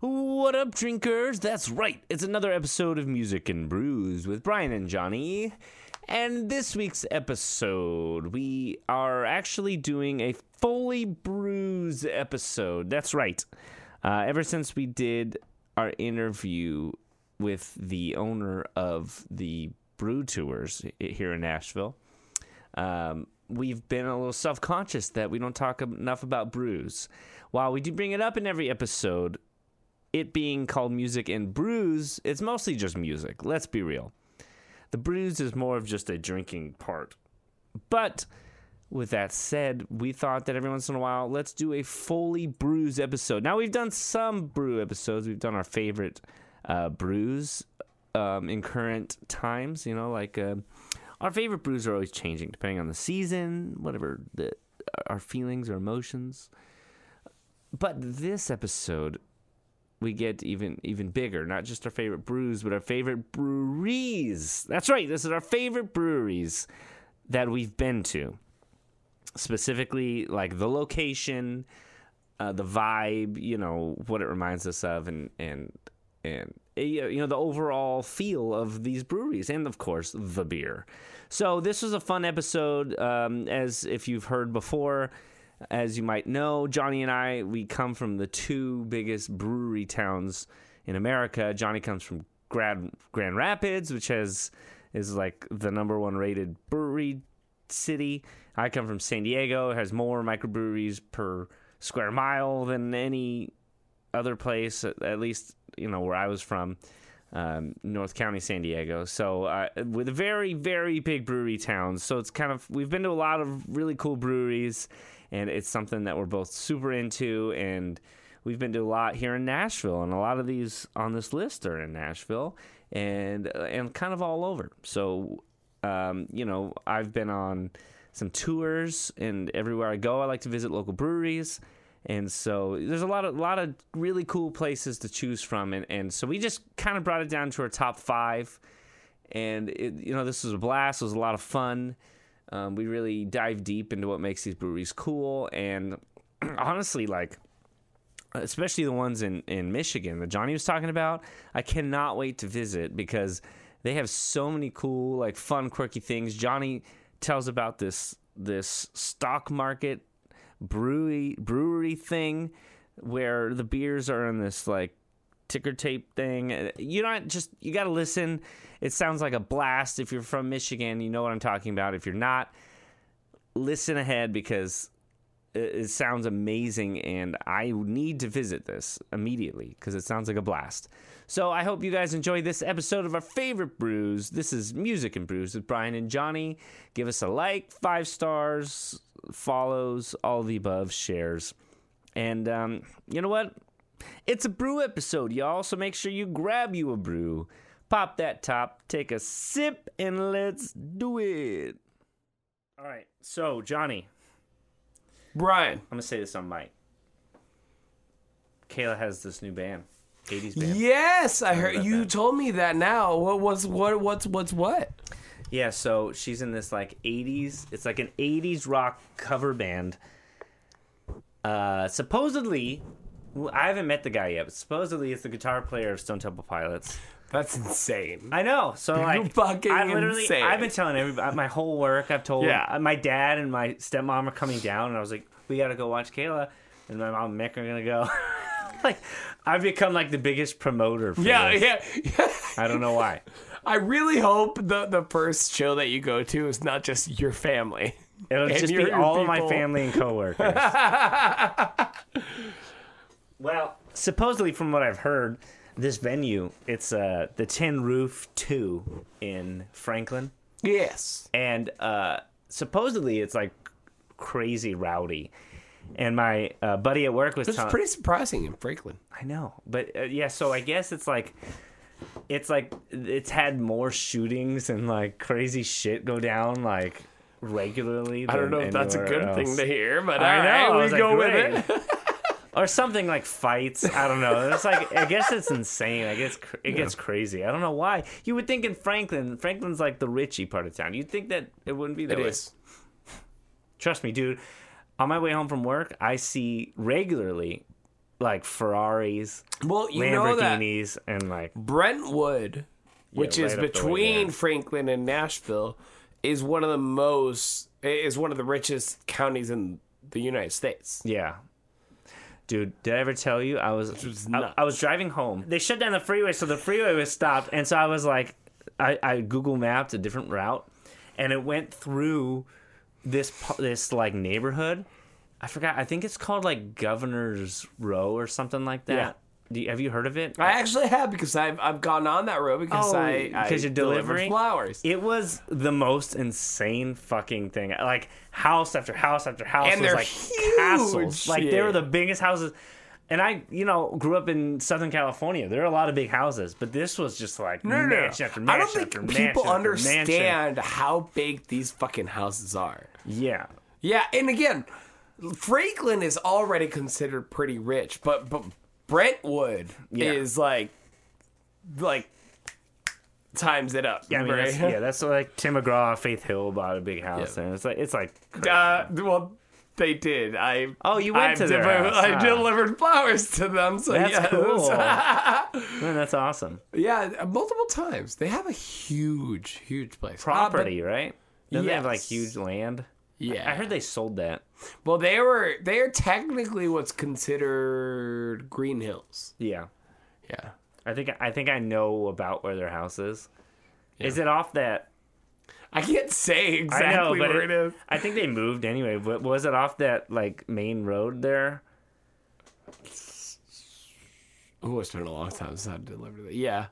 What up, drinkers? That's right. It's another episode of Music and Brews with Bryan and Jonny. And this week's episode, we are actually doing a fully brews episode. That's right. Uh, ever since we did our interview with the owner of the brew tours here in Nashville, um, we've been a little self conscious that we don't talk enough about brews. While we do bring it up in every episode, it being called music and brews, it's mostly just music. Let's be real. The brews is more of just a drinking part. But with that said, we thought that every once in a while, let's do a fully brews episode. Now, we've done some brew episodes. We've done our favorite uh, brews um, in current times, you know, like. Uh, our favorite brews are always changing depending on the season, whatever the our feelings or emotions. But this episode, we get even even bigger. Not just our favorite brews, but our favorite breweries. That's right. This is our favorite breweries that we've been to. Specifically, like the location, uh, the vibe, you know, what it reminds us of, and and and eh, you know the overall feel of these breweries, and of course the beer. So this was a fun episode. Um, as if you've heard before, as you might know, Jonny and I we come from the two biggest brewery towns in America. Jonny comes from Grand Grand Rapids, which has is like the number one rated brewery city. I come from San Diego. It has more microbreweries per square mile than any other place, at least you know where I was from, um, North County, San Diego. So uh, with a very very big brewery towns. So it's kind of we've been to a lot of really cool breweries, and it's something that we're both super into and. We've been to a lot here in Nashville, and a lot of these on this list are in Nashville, and and kind of all over. So um, you know, I've been on some tours, and everywhere I go, I like to visit local breweries. And so there's a lot of lot of really cool places to choose from, and, and so we just kind of brought it down to our top five. And it, you know, this was a blast. It was a lot of fun. Um, we really dive deep into what makes these breweries cool, and honestly, like especially the ones in, in Michigan that Jonny was talking about. I cannot wait to visit because they have so many cool, like fun, quirky things. Jonny tells about this this stock market brewery brewery thing where the beers are in this like ticker tape thing. You don't just you got to listen. It sounds like a blast. If you're from Michigan, you know what I'm talking about. If you're not, listen ahead because it, sounds amazing and I need to visit this immediately because it sounds like a blast. So I hope you guys enjoy this episode of our favorite brews. This is Music and Brews with Bryan and Jonny. Give us a like, five stars, follows, all the above, shares. And um, you know what? It's a brew episode, y'all. So make sure you grab you a brew, pop that top, take a sip, and let's do it. All right. So, Jonny, Bryan. I'm gonna say this on mic. Kayla has this new band, 80s band. Yes, I heard you that. told me that now. What what's what what's what's what? Yeah, so she's in this like 80s. It's like an 80s rock cover band. Uh, supposedly, well, I haven't met the guy yet, but supposedly it's the guitar player of Stone Temple Pilots. That's insane. I know. So like, fucking I literally, insane. I've been telling everybody my whole work. I've told Yeah. uh, my dad and my stepmom are coming down, and I was like, we got to go watch Kayla, and my mom and Mick are gonna go. like, I've become like the biggest promoter. For Yeah, yeah, yeah. I don't know why. I really hope the the first show that you go to is not just your family. It'll And just your- be all of my family and coworkers. Well, supposedly, from what I've heard, this venue it's uh, the Tin Roof Two in Franklin, Yes. and uh, supposedly it's like crazy rowdy. And my uh, buddy at work was It's telling pretty surprising in Franklin. I know, but uh, yeah. So I guess it's like, it's like it's had more shootings and like crazy shit go down like regularly. I don't know if that's a good thing to hear, but I know, I we was like, go great. or something like fights. I don't know. It's like I guess it's insane. I guess cr- it gets crazy. I don't know why. You would think in Franklin, Franklin's like the richy part of town. You'd think that it wouldn't be that It way. is. Trust me, dude. On my way home from work, I see regularly like Ferraris, Well, you know that Lamborghinis, and like Brentwood, which right is up the way between. Franklin and Nashville, is one of the most is one of the richest counties in the United States. Yeah. Dude, did I ever tell you I was was I. I was driving home. They shut down the freeway, so the freeway was stopped, and so I was like, I, I Google mapped a different route, and it went through this this like neighborhood. I forgot. I think it's called like Governor's Row or something like that. Yeah. You, have you heard of it? I actually have because I've I've gone on that road because Oh, I I 'cause you're delivering? flowers. It was the most insane fucking thing. Like house after house after house And was they're like huge. castles. Like they were the biggest houses. And I, you know, grew up in Southern California. There are a lot of big houses, but this was just like No, no, no. mansion after I mansion don't think people mansion understand how big these fucking houses are. Yeah, Yeah, and again, Franklin is already considered pretty rich, but but Brentwood Yeah. is like like times it up. yeah. I mean, right? that's, yeah, that's like Tim McGraw, Faith Hill bought a big house Yeah. there. It's like it's like Uh, well, they did. I Oh, you went I to their delivered- house, I huh? delivered flowers to them. So that's yes. cool. Man, that's awesome. yeah, multiple times. They have a huge, huge place. Uh, but- Property, right? Doesn't they have like huge land? Yeah, I heard they sold that. Well, they were they are technically what's considered Green Hills. Yeah. Yeah. I think I think I know about where their house is. Is it off that? I can't say exactly I know, where it, it is. I think they moved anyway. But was it off that like main road there? Oh, it's been a long time since I've delivered it. Yeah,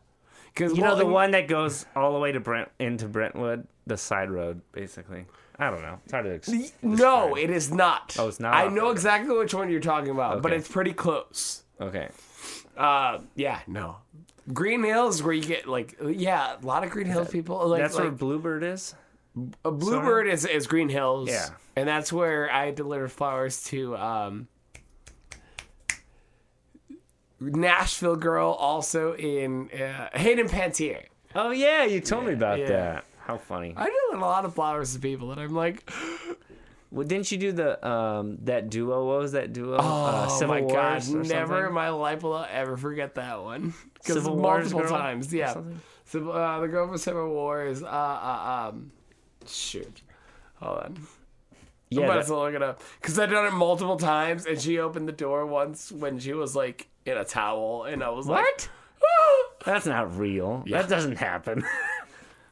because You know the one that goes all the way to Brent into Brentwood, the side road, basically. I don't know. It's hard to ex- No, it is not. Oh, it's not I know exactly which one you're talking about, but Okay. it's pretty close. Okay. Uh, yeah, no. Green Hills, where you get like, yeah, a lot of Green Hills people. Like, That's where like Bluebird is. a Bluebird is, is Green Hills. Yeah. and that's where I deliver flowers to. Um, Nashville girl, also in uh, Hayden Panettiere. Oh yeah, you told me about yeah. that. How funny. I do a lot of flowers to people, and I'm like, Well, didn't you do the um that duo? What was that duo? uh, oh Civil my Wars god, or never in something? my life will I ever forget that one. Because Civil Wars multiple girl times, or yeah. something? So, uh, the girl from Civil Wars. Uh, uh, um, shoot, hold on. Yeah, I'm about that- to look it up because I've done it multiple times, and she opened the door once when she was like in a towel, and I was like, What? "Ah!" That's not real. That doesn't happen.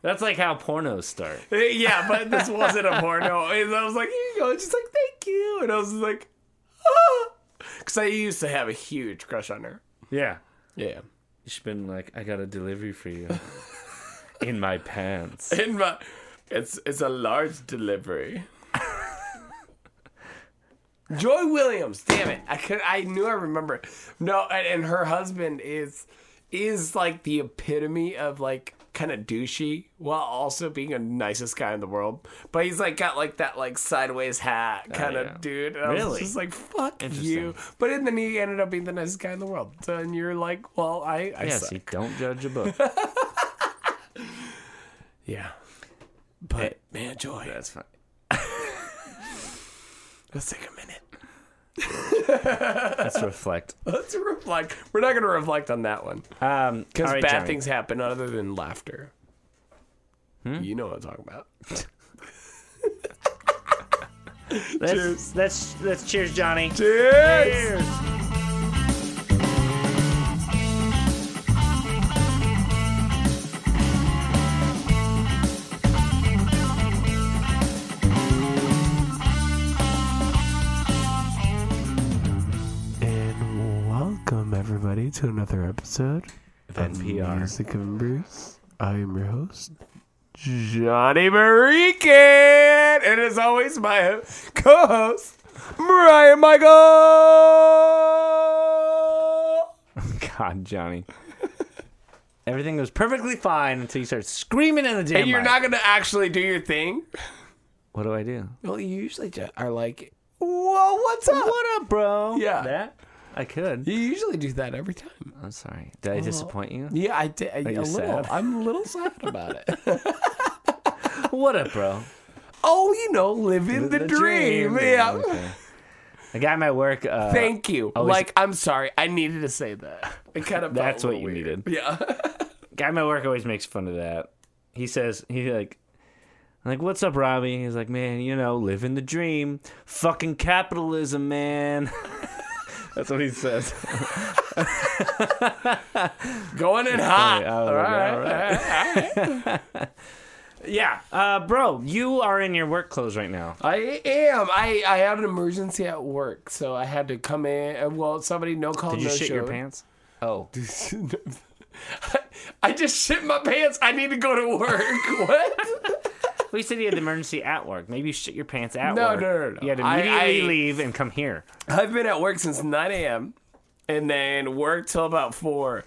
That's like how pornos start. yeah, but this wasn't a porno. And I was like, here you go. And she's like, thank you. And I was like, ah. because I used to have a huge crush on her. Yeah. Yeah. She's been like, I got a delivery for you. In my pants. In my, it's it's a large delivery. Joy Williams, damn it! I could, I knew I remember. No, and, and her husband is is like the epitome of like kind of douchey while also being the nicest guy in the world. But he's like got like that like sideways hat oh, kind of yeah. dude. And I was Really? just like fuck you. But then he ended up being the nicest guy in the world. So, and you're like, well, I, I Yeah, suck. see, don't judge a book. yeah. But man, Joy, That's fine. let's take a minute. Let's reflect. Let's reflect. We're not going to reflect on that one Um, because bad things happen other than laughter. Hmm? You know what I'm talking about. Let's, Cheers. Let's let's cheers, Jonny. Cheers. Everybody to another episode Of NPR. Music and Brews. I am your host, Jonny Marican, and as always, my co-host, Bryan Michael. God, Jonny. Everything goes perfectly fine until you start screaming in the damn And you're mic. not gonna actually do your thing. What do I do? Well, you usually just are like, "Whoa, what's up?" What up, bro? Yeah. That? I could. You usually do that every time. I'm sorry. Did I disappoint you? Yeah, I did. A little. sad? I'm a little sad about it. What up, bro? oh, you know, living the, dream. Yeah. Okay. Guy at my work. Uh, Thank you. always- like, I'm sorry. I needed to say that. It kind of That's a what you weird. needed. Yeah. guy at my work always makes fun of that. He says he like. I'm like, what's up, Robbie? He's like, man, you know, living the dream. Fucking capitalism, man. That's what he says. Going in hot. All right. all All right. right. all right. Yeah, uh, bro, you are in your work clothes right now. I am. I, I had an emergency at work, so I had to come in. uh, Well, somebody no call Did you no shit your pants? Oh, I just shit my pants. I need to go to work. what? well, you said you had an emergency at work. Maybe you shit your pants at No, work. no, no, no. You had to immediately I- leave and come here. I've been at work since 9 a.m. and then worked till about 4.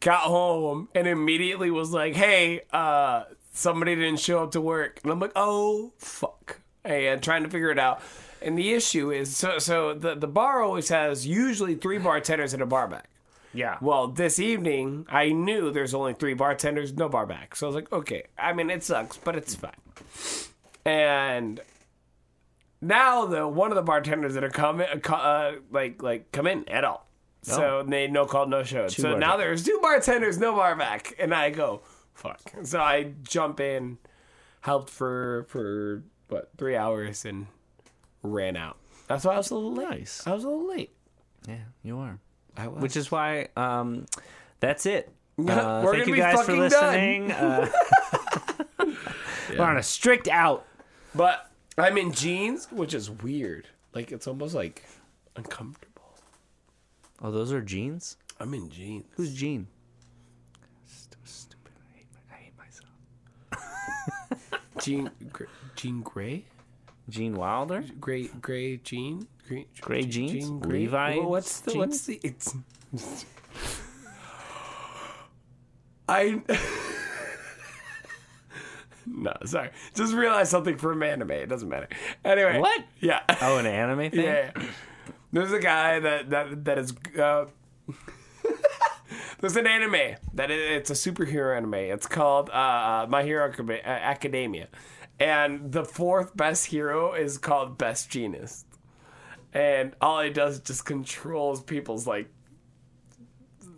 Got home and immediately was like, hey, uh, somebody didn't show up to work. And I'm like, oh, fuck. And trying to figure it out. And the issue is so, so the, the bar always has usually three bartenders and a bar back. Yeah. Well, this evening, I knew there's only three bartenders, no bar back. So I was like, okay. I mean, it sucks, but it's fine. And now, the one of the bartenders that are coming, uh, like, like come in at all. So they no call, no show. So now back. there's two bartenders, no bar back, and I go, fuck. So I jump in, helped for for what three hours, and ran out. That's why I was a little late. Nice. I was a little late. Yeah, you are. I was. Which is why um, that's it. Uh, we're thank gonna you be guys for fucking listening. Uh, We're on a strict out. But I'm in jeans, which is weird. Like it's almost like uncomfortable. Oh, those are jeans. I'm in jeans. Who's Gene? St- Stupid. I hate, my, I hate myself. Jean, gr- Jean Grey, Gene Wilder. gray, gray jean, green, Gray jeans? Jean? Levi's Well, what's the what's jeans? the it's. I. no, sorry. Just realized something from anime. It doesn't matter. Anyway. What? Yeah. Oh, an anime thing. Yeah. There's a guy that that that is. Uh, there's an anime that it, it's a superhero anime. It's called uh, uh, My Hero uh, Academia, and the fourth best hero is called Best Jeanist, and all he does is just controls people's like,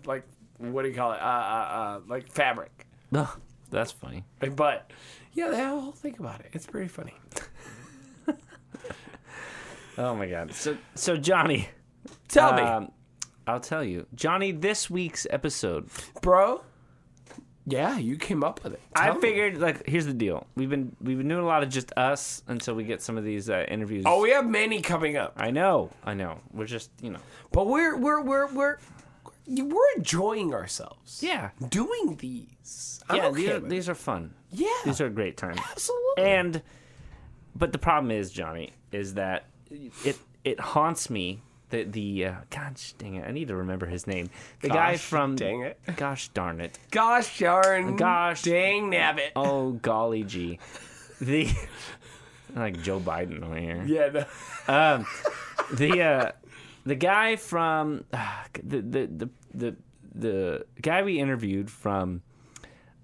like what do you call it? Uh, uh, uh, like fabric. Ugh, that's funny. But yeah, they all think about it. It's pretty funny. Oh my god. So so Jonny. Tell me, um, I'll tell you, Jonny. This week's episode, bro. Yeah, you came up with it. I Tell me. figured like here's the deal. We've been we've been doing a lot of just us until we get some of these uh, interviews. Oh, we have many coming up, I know, I know. We're just you know. but we're we're we're we're we're enjoying ourselves. Yeah. doing these. I'm yeah, okay these, are, these are fun. yeah, These are a great time. absolutely. And but the problem is, Jonny, is that it it haunts me that the uh, gosh dang it, I need to remember his name. The guy from dang it. Gosh darn it. gosh darn, Gosh. dang nabbit. Oh golly gee. The like Joe Biden over here. Yeah, no. Um, the uh, the guy from uh, the, the the the the guy we interviewed from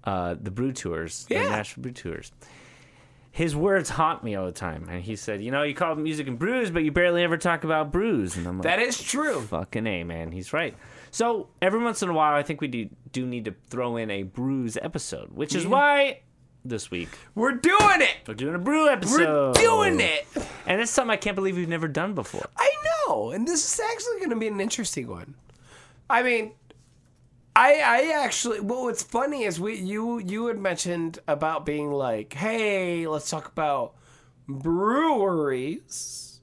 uh, the Brew Tours, the Yeah. Nashville Brew Tours. His words haunt me all the time, and he said, "You know, you call it music and brews, but you barely ever talk about brews." And I'm like, that is true. "Fucking a, man, he's right." So every once in a while, I think we do do need to throw in a brews episode, which is why this week We're doing it. we're doing a brew episode. We're doing it. and it's something I can't believe we've never done before. I know, and this is actually going to be an interesting one. I mean, I I actually well, what's funny is we you you had mentioned about being like, hey, let's talk about breweries,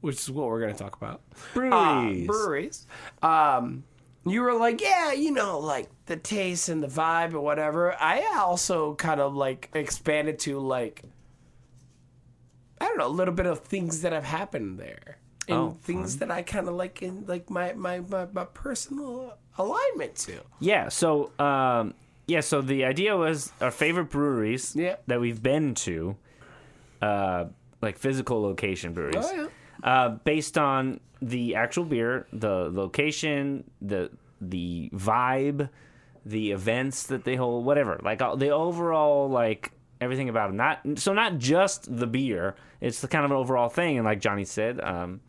which is what we're going to talk about. Uh, Breweries. breweries. Um, you were like, yeah, you know, like the taste and the vibe or whatever. I also kind of like expanded to like, I don't know, a little bit of things that have happened there. And Oh, things that I kind of like in like my, my, my, my personal alignment to. Yeah. So, um, yeah. So the idea was our favorite breweries Yeah. that we've been to, uh, like physical location breweries, Oh, yeah. uh, based on the actual beer, the location, the the vibe, the events that they hold, whatever. Like all- the overall like everything about it. Not so not just the beer. It's the kind of an overall thing. And like Jonny said, um,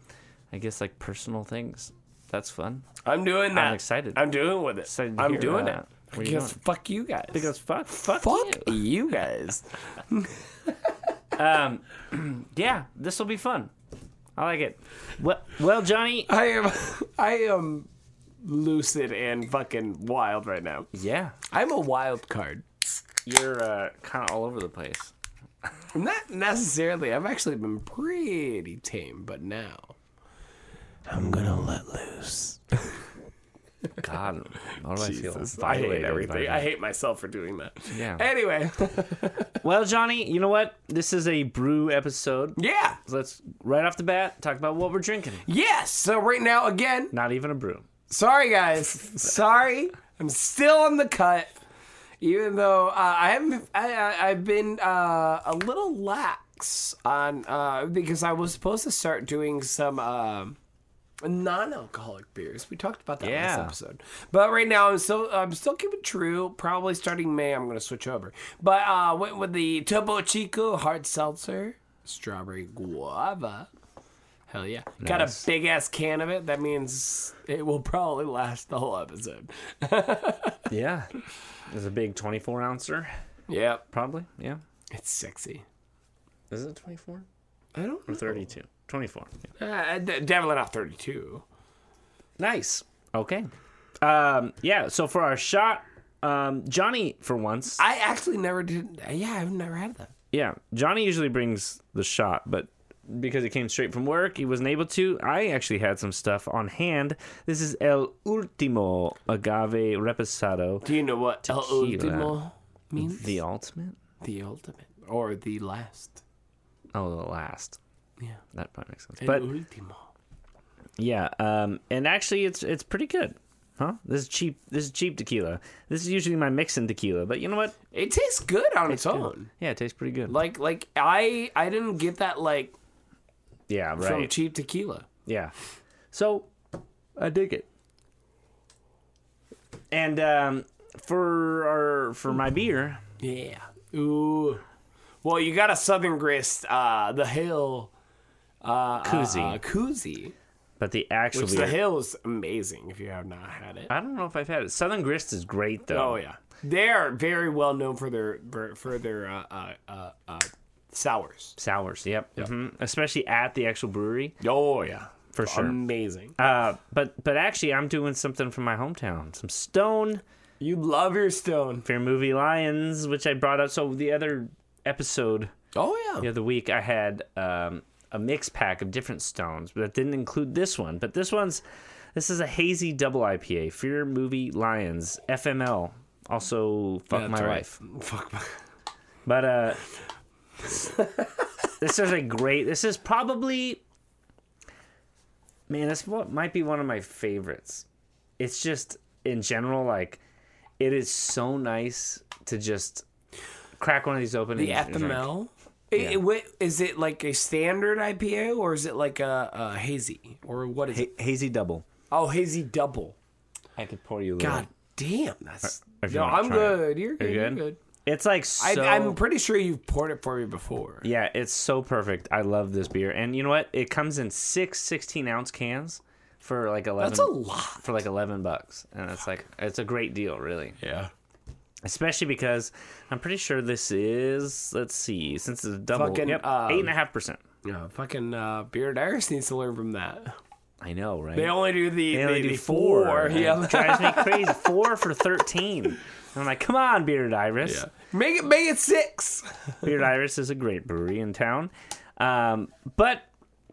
I guess like personal things. That's fun. I'm doing that. I'm excited. I'm doing with it. Excited to I'm hear doing that. it. Where you Because going? fuck you guys. Because fuck, fuck, fuck you. you guys. Um, yeah, this will be fun. I like it. Well, well, Jonny. I am I am lucid and fucking wild right now. Yeah, I'm a wild card. you're uh, kind of all over the place. Not necessarily. I've actually been pretty tame, but now I'm gonna let loose. God, why do I feel Jesus, I hate violated by everything. that? I hate myself for doing that. Yeah. Anyway, Well, Jonny, you know what? This is a brew episode. yeah. So let's right off the bat talk about what we're drinking. Yes. So right now, again, Not even a brew. sorry guys, sorry. I'm still on the cut, even though uh, I haven't. I, I, I've been uh, a little lax on uh, because I was supposed to start doing some. um non-alcoholic beers. We talked about that last Yeah. episode. But right now I'm still I'm still keeping true. Probably starting May I'm going to switch over. But uh went with the Topo Chico hard seltzer, strawberry guava. Hell yeah. Got a big ass can of it. That means it will probably last the whole episode. Yeah. It's a big 24 ouncer, Yeah, probably. Yeah. It's sexy. Is it 24 I don't or 32? 24. Yeah. uh, d- definitely not 32. Nice. Okay. Um, yeah. So for our shot, um, Jonny, for once, I actually never did. Yeah, I've never had that. yeah, Jonny usually brings the shot, but because he came straight from work, he wasn't able to. I actually had some stuff on hand. This is El Ultimo Agave Reposado, Do you know what El Ultimo means? the ultimate. The ultimate or the last. Oh, the last. Yeah. That probably makes sense. El But ultimo. yeah, um, and actually, it's it's pretty good. Huh? This is cheap. This is cheap tequila. This is usually my mixing tequila, but you know what? It tastes good on its own. Yeah, it tastes pretty good. Like like I I didn't get that like yeah, right. from cheap tequila. Yeah. So I dig it. And um, for our for my beer, Yeah. Ooh. Well, you got a Southern Grist, uh, the Hill uh, Koozie. uh, koozie, but the actual which beer, the Hill is amazing if you have not had it. I don't know if I've had it. Southern Grist is great though. Oh yeah, they are very well known for their for, for their uh, uh, uh, uh, sours. Sours, yep. hmm Especially at the actual brewery, Oh yeah, for sure. amazing. Uh, but but actually, I'm doing something from my hometown. Some Stone You love your Stone. Fear Movie Lions, which I brought up. So the other episode Oh yeah. the other week I had um, a mix pack of different stones, but it didn't include this one. But this one's this is a hazy double IPA, Fear Movie Lions, FML. Also, fuck That's my right. life. Fuck my. But uh, this is a great. This is probably, man, this what might be one of my favorites. It's just in general like, it is so nice to just crack one of these open. The and drink. FML. It- it- wait, is it like a standard IPA or is it like a, a hazy or what is it? Hazy double. Oh, hazy double. I could pour you a little. God damn, that's. If you No, wanna I'm try it. good. You're good. You're good? good. It's like I, so. I'm pretty sure you've poured it for me before. yeah, it's so perfect. I love this beer, and you know what? It comes in six 16 ounce cans for like eleven. That's a lot. for like eleven bucks, and it's like it's a great deal, really. Yeah. Especially because I'm pretty sure this is. Let's see, since it's a double, Fucking, yep, um, eight and a half percent. Yeah, fucking uh, Bearded Iris needs to learn from that. I know, right? They only do the, They only do four. four. Yeah. It drives me crazy. Four for thirteen. And I'm like, come on, Bearded Iris. yeah. Make it make it six. Beard Iris is a great brewery in town. Um, but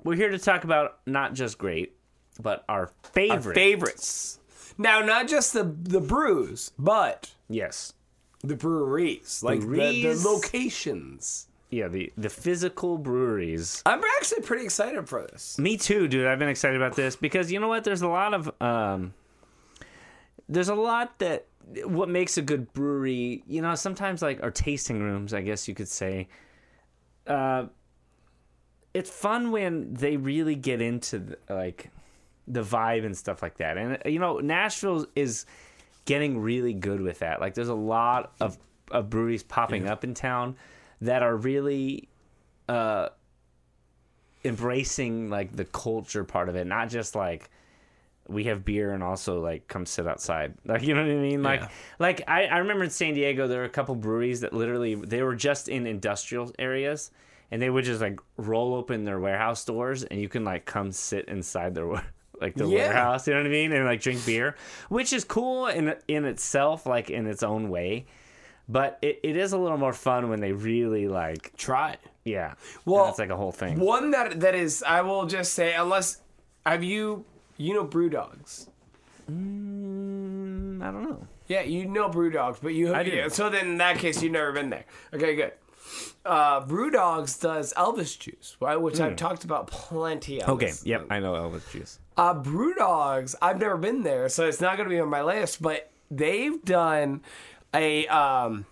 we're here to talk about not just great, but our favorite. Favorites. Now, not just the the brews, but yes. The breweries, like the, the locations. Yeah, the, the physical breweries. I'm actually pretty excited for this. Me too, dude. I've been excited about this because you know what? There's a lot of um, there's a lot that what makes a good brewery. You know, sometimes like our tasting rooms, I guess you could say. Uh, it's fun when they really get into the, like the vibe and stuff like that. And you know, Nashville is getting really good with that. Like, there's a lot of, of breweries popping up in town that are really uh embracing like the culture part of it, not just like we have beer and also like come sit outside. Like you know what I mean? Like Yeah. like I, I remember in San Diego there were a couple breweries that literally they were just in industrial areas and they would just like roll open their warehouse doors and you can like come sit inside their like the Yeah. warehouse, you know what I mean? And like drink beer, which is cool in in itself, like in its own way. But it, it is a little more fun when they really like Try it. yeah. Well, that's like a whole thing. One that that is, I will just say, unless have you, you know, brew dogs. Mm, I don't know. Yeah, you know brew dogs, but you I do. yeah, so then in that case you've never been there. Okay, good. Uh, brew dogs does Elvis juice, right? Which I've talked about plenty. Hmm. Okay, yep, I know Elvis juice. Uh, brew dogs. I've never been there, so it's not going to be on my list. But they've done a um,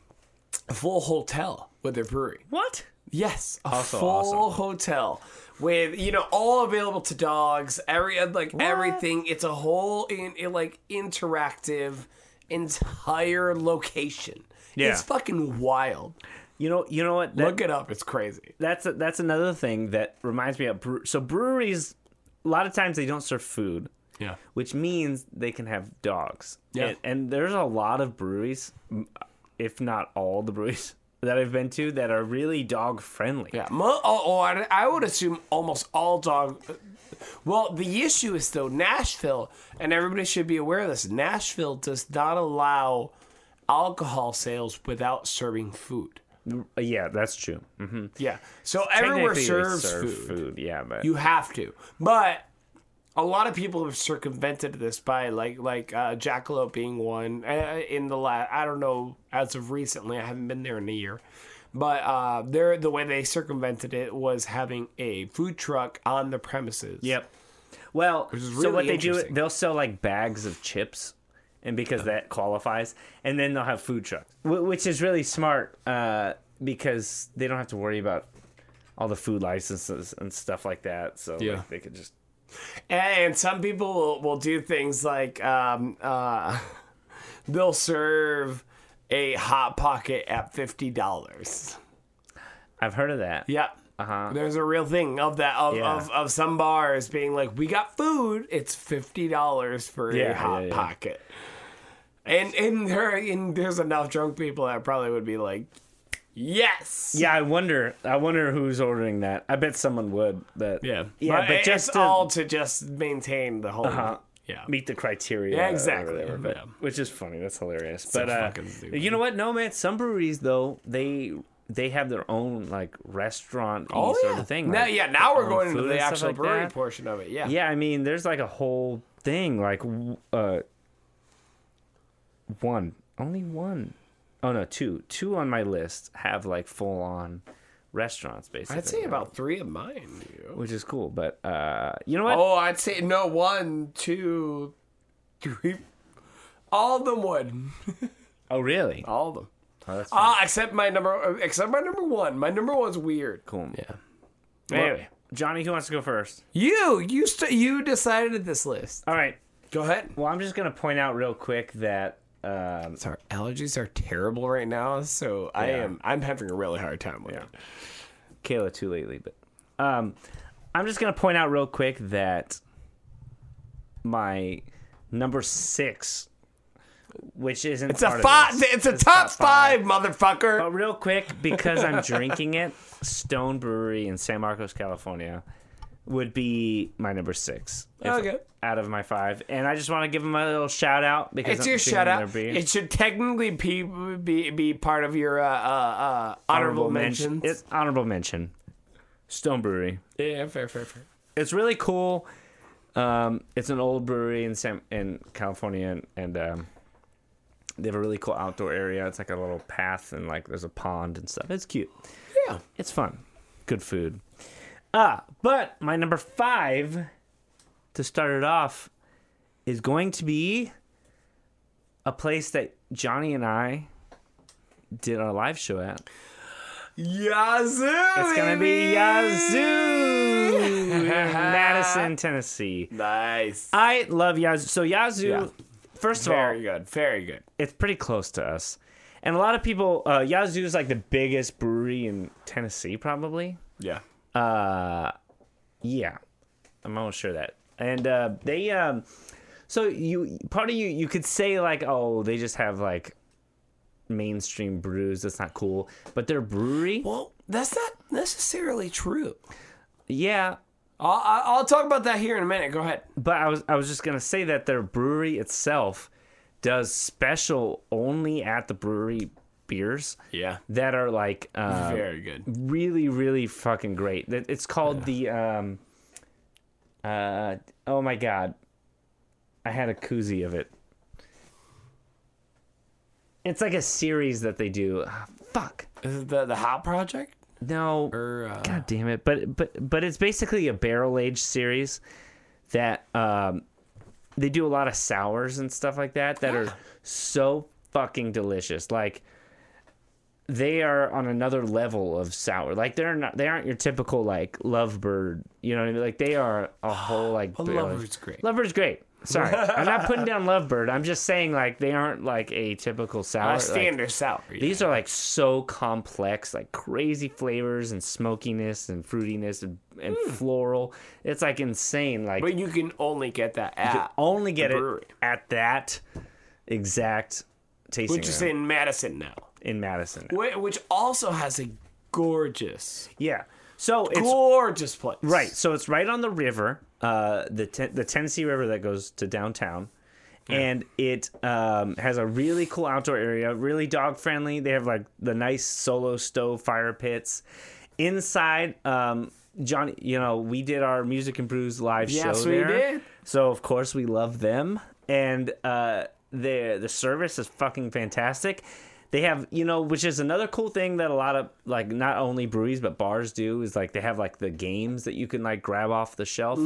full hotel with their brewery. What? Yes, a Also full awesome. hotel with you know all available to dogs. Every like everything. It's a whole in, in like interactive entire location. Yeah. It's fucking wild. You know, you know what? That, Look it up. It's crazy. that's that's another thing that reminds me of brew- so breweries. A lot of times they don't serve food, Yeah. which means they can have dogs. Yeah. and, and there's a lot of breweries, if not all the breweries that I've been to, that are really dog friendly. Yeah. Mo- oh, oh, I, I would assume almost all dog. Well, the issue is though Nashville, and everybody should be aware of this. Nashville does not allow alcohol sales without serving food. Uh, yeah, that's true. hmm Yeah. So everywhere serves serve food. Yeah, but You have to. But a lot of people have circumvented this by like like uh, Jackalope being one uh, in the last. I don't know as of recently. I haven't been there in a year. But uh, they're, the way they circumvented it was having a food truck on the premises. Yep. Well, is so what they do, they'll sell like bags of chips, and because that qualifies, and then they'll have food trucks, which is really smart uh, because they don't have to worry about all the food licenses and stuff like that. So Yeah. like, they could just And some people will, will do things like um, uh, they'll serve a hot pocket at fifty dollars. I've heard of that. Yeah. Uh huh. There's a real thing of that of, Yeah. of, of some bars being like, we got food. It's fifty dollars for Yeah, a hot yeah, pocket. And and there and there's enough drunk people that probably would be like, yes. Yeah, I wonder. I wonder who's ordering that. I bet someone would. But Yeah. yeah. But, it- just it's to all to just maintain the whole. Uh-huh. Yeah. meet the criteria. Yeah, exactly, whatever, but-. Which is funny. That's hilarious. So but uh, you know what? No, man. Some breweries though they they have their own like restaurant Oh sort yeah. of thing. now, like, yeah. Now we're going into the actual like brewery that. portion of it. Yeah. Yeah, I mean, there's like a whole thing. Like uh, one, only one. Oh no, two. Two on my list have like full on restaurants basically. I'd say about three of mine. You. which is cool. But uh, you know what? Oh, I'd say no. One, two, three. All of them would. Oh, really? All of them. Oh, that's Ah, except my number. Except my number one. My number one's weird. cool. Yeah. Well, Anyway, Jonny, who wants to go first? you you st- you decided this list. All right. Go ahead. Well, I'm just gonna point out real quick that um, Our allergies are terrible right now, so I am I'm having a really hard time with Yeah. it. Kayla too lately, but um, I'm just gonna point out real quick that my number six, which isn't It's a five. It's a top five, motherfucker. But real quick, because I'm drinking it, Stone Brewery in San Marcos, California, would be my number six. Okay. Out of my five, and I just want to give them a little shout out because It's I'm your shout out. It should technically be be, be part of your uh, uh, uh, honorable, mentions. It's honorable mention. Stone Brewery. yeah, fair, fair, fair. It's really cool. Um, it's an old brewery in San in California, and, and um, they have a really cool outdoor area. It's like a little path, and like there's a pond and stuff. It's cute. Yeah. It's fun. Good food. Ah, but my number five to start it off is going to be a place that Jonny and I did our live show at. Yazoo. It's gonna be Yazoo in Madison, Tennessee. Nice. I love Yazoo. So Yazoo, Yeah. First of all, Very good. Very good. it's pretty close to us, And a lot of people, uh, Yazoo is like the biggest brewery in Tennessee, probably. Yeah. Uh, yeah, I'm almost sure that. And uh, they, um, so you part of you you could say like, oh, they just have like mainstream brews. That's not cool. But their brewery, Well, that's not necessarily true. yeah. I'll, I'll I'll talk about that here in a minute. Go ahead. But I was I was just gonna say that their brewery itself does special only at the brewery beers Yeah. that are like uh, Very good. really really fucking great. It's called the um uh oh my god. I had a koozie of it. It's like a series that they do. Ah, fuck. Is it the the Hop Project No. or uh, God damn it. But but but it's basically a barrel aged series that um they do a lot of sours and stuff like that that are so fucking delicious. Like they are on another level of sour. Like they're not they aren't your typical like lovebird, you know what I mean? Like they are a whole like Well, barrel- Lovebird's great. Lovebird's great. Sorry. I'm not putting down Lovebird. I'm just saying like they aren't like a typical sour. like- standard sour? yeah. these are like so complex, like crazy flavors and smokiness and fruitiness and, and hmm. floral. It's like insane. Like but you can only get that at only get it at that exact tasting which is in Madison now, in Madison. Wh- which also has a gorgeous, Yeah. So it's gorgeous place. right. So it's right on the river, uh, the ten- the Tennessee River that goes to downtown. And it um, has a really cool outdoor area, really dog friendly. They have like the nice solo stove fire pits. Inside, um, Jonny, you know, we did our Music and Brews live Yes, show we there. did. So of course we love them, and uh, the the service is fucking fantastic. They have, you know, which is another cool thing that a lot of like not only breweries but bars do is like they have like the games that you can like grab off the shelf.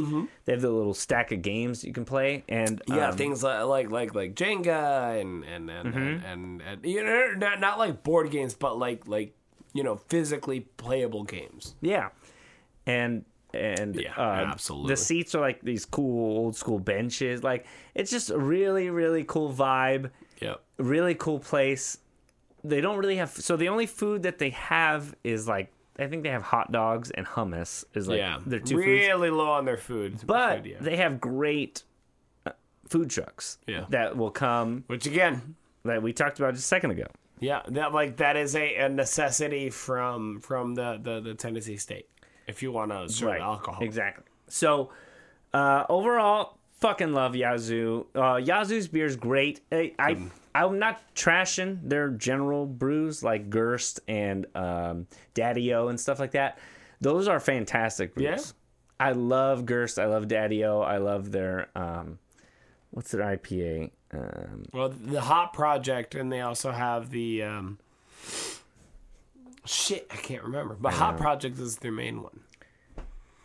They have the little stack of games you can play, and Yeah, um, things like like like like Jenga and and and, Mm-hmm. and, and, and you know not not like board games, but like like you know physically playable games. yeah, and and Yeah, uh, absolutely. The seats are like these cool old school benches. Like it's just a really really cool vibe. Yeah. really cool place. They don't really have so the only food that they have is like I think they have hot dogs and hummus is like yeah. their two foods. really low on their food. But food, yeah. they have great uh, food trucks Yeah. that will come which again, that we talked about just a second ago. yeah, that like that is a, a necessity from from the, the the Tennessee state if you want to serve alcohol. Exactly. So uh, overall, fucking love Yazoo. Uh, Yazoo's beer is great. I, I I'm not trashing their general brews like Gerst and um, Daddy O and stuff like that. Those are fantastic brews. Yeah? I love Gerst. I love Daddy O. I love their um, what's their IPA? Um, Well, the Hop Project, and they also have the um, shit. I can't remember, but Hop Project is their main one.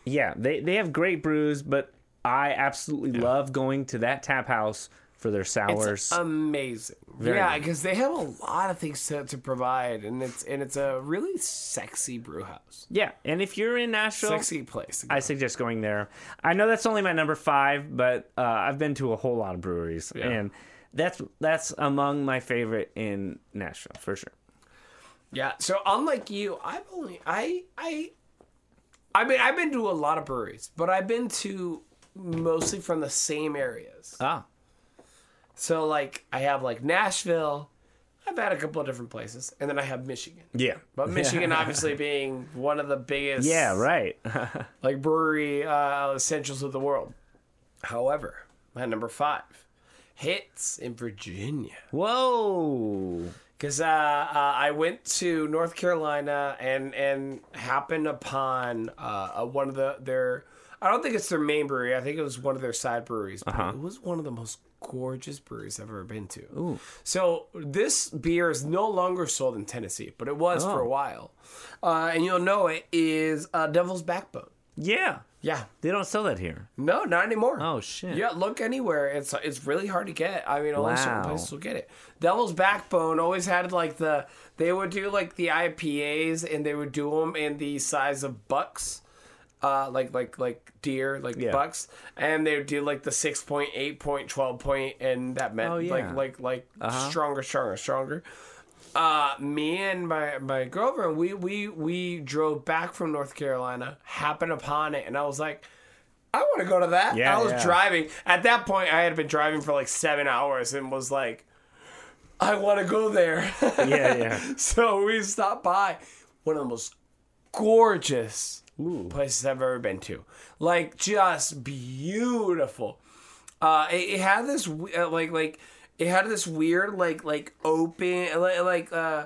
yeah, they they have great brews, but I absolutely love going to that tap house for their sours. It's amazing. Very yeah, because they have a lot of things to, to provide, and it's and it's a really sexy brew house, yeah, and if you're in Nashville, sexy place. I suggest going there. I know that's only my number five, but uh, I've been to a whole lot of breweries, Yeah. and that's that's among my favorite in Nashville for sure. yeah. So unlike you, I've only I I. I mean, I've been to a lot of breweries, but I've been to mostly from the same areas. Ah, So like I have like Nashville, I've had a couple of different places, and then I have Michigan. yeah, But Michigan obviously being one of the biggest yeah, right. like brewery uh, essentials of the world. However, my number five hits in Virginia. Whoa, Because uh, uh, I went to North Carolina and and happened upon uh, one of the their I don't think it's their main brewery. I think it was one of their side breweries. But Uh-huh. It was one of the most gorgeous breweries I've ever been to. Ooh. So this beer is no longer sold in Tennessee, but it was for Oh. a while. Uh, and you'll know it is uh, Devil's Backbone. yeah, Yeah. they don't sell that here. No, not anymore. Oh shit. Yeah, look anywhere. It's it's really hard to get. I mean, only certain places will get it. Devil's Backbone always had like the they would do like the IPAs and they would do them in the size of bucks, uh, like like like deer, like Yeah. bucks, and they would do like the six point, eight point, twelve point, and that meant Oh, yeah. like like like stronger, stronger, stronger. uh, me and my my girlfriend, we we we drove back from North Carolina, happened upon it, and I was like, I want to go to that. Yeah, I was yeah. driving at that point. I had been driving for like seven hours and was like, I want to go there. Yeah, yeah. so we stopped by one of the most gorgeous Ooh. places I've ever been to. Like just beautiful. Uh, it, it had this uh, like like it had this weird like like open like like uh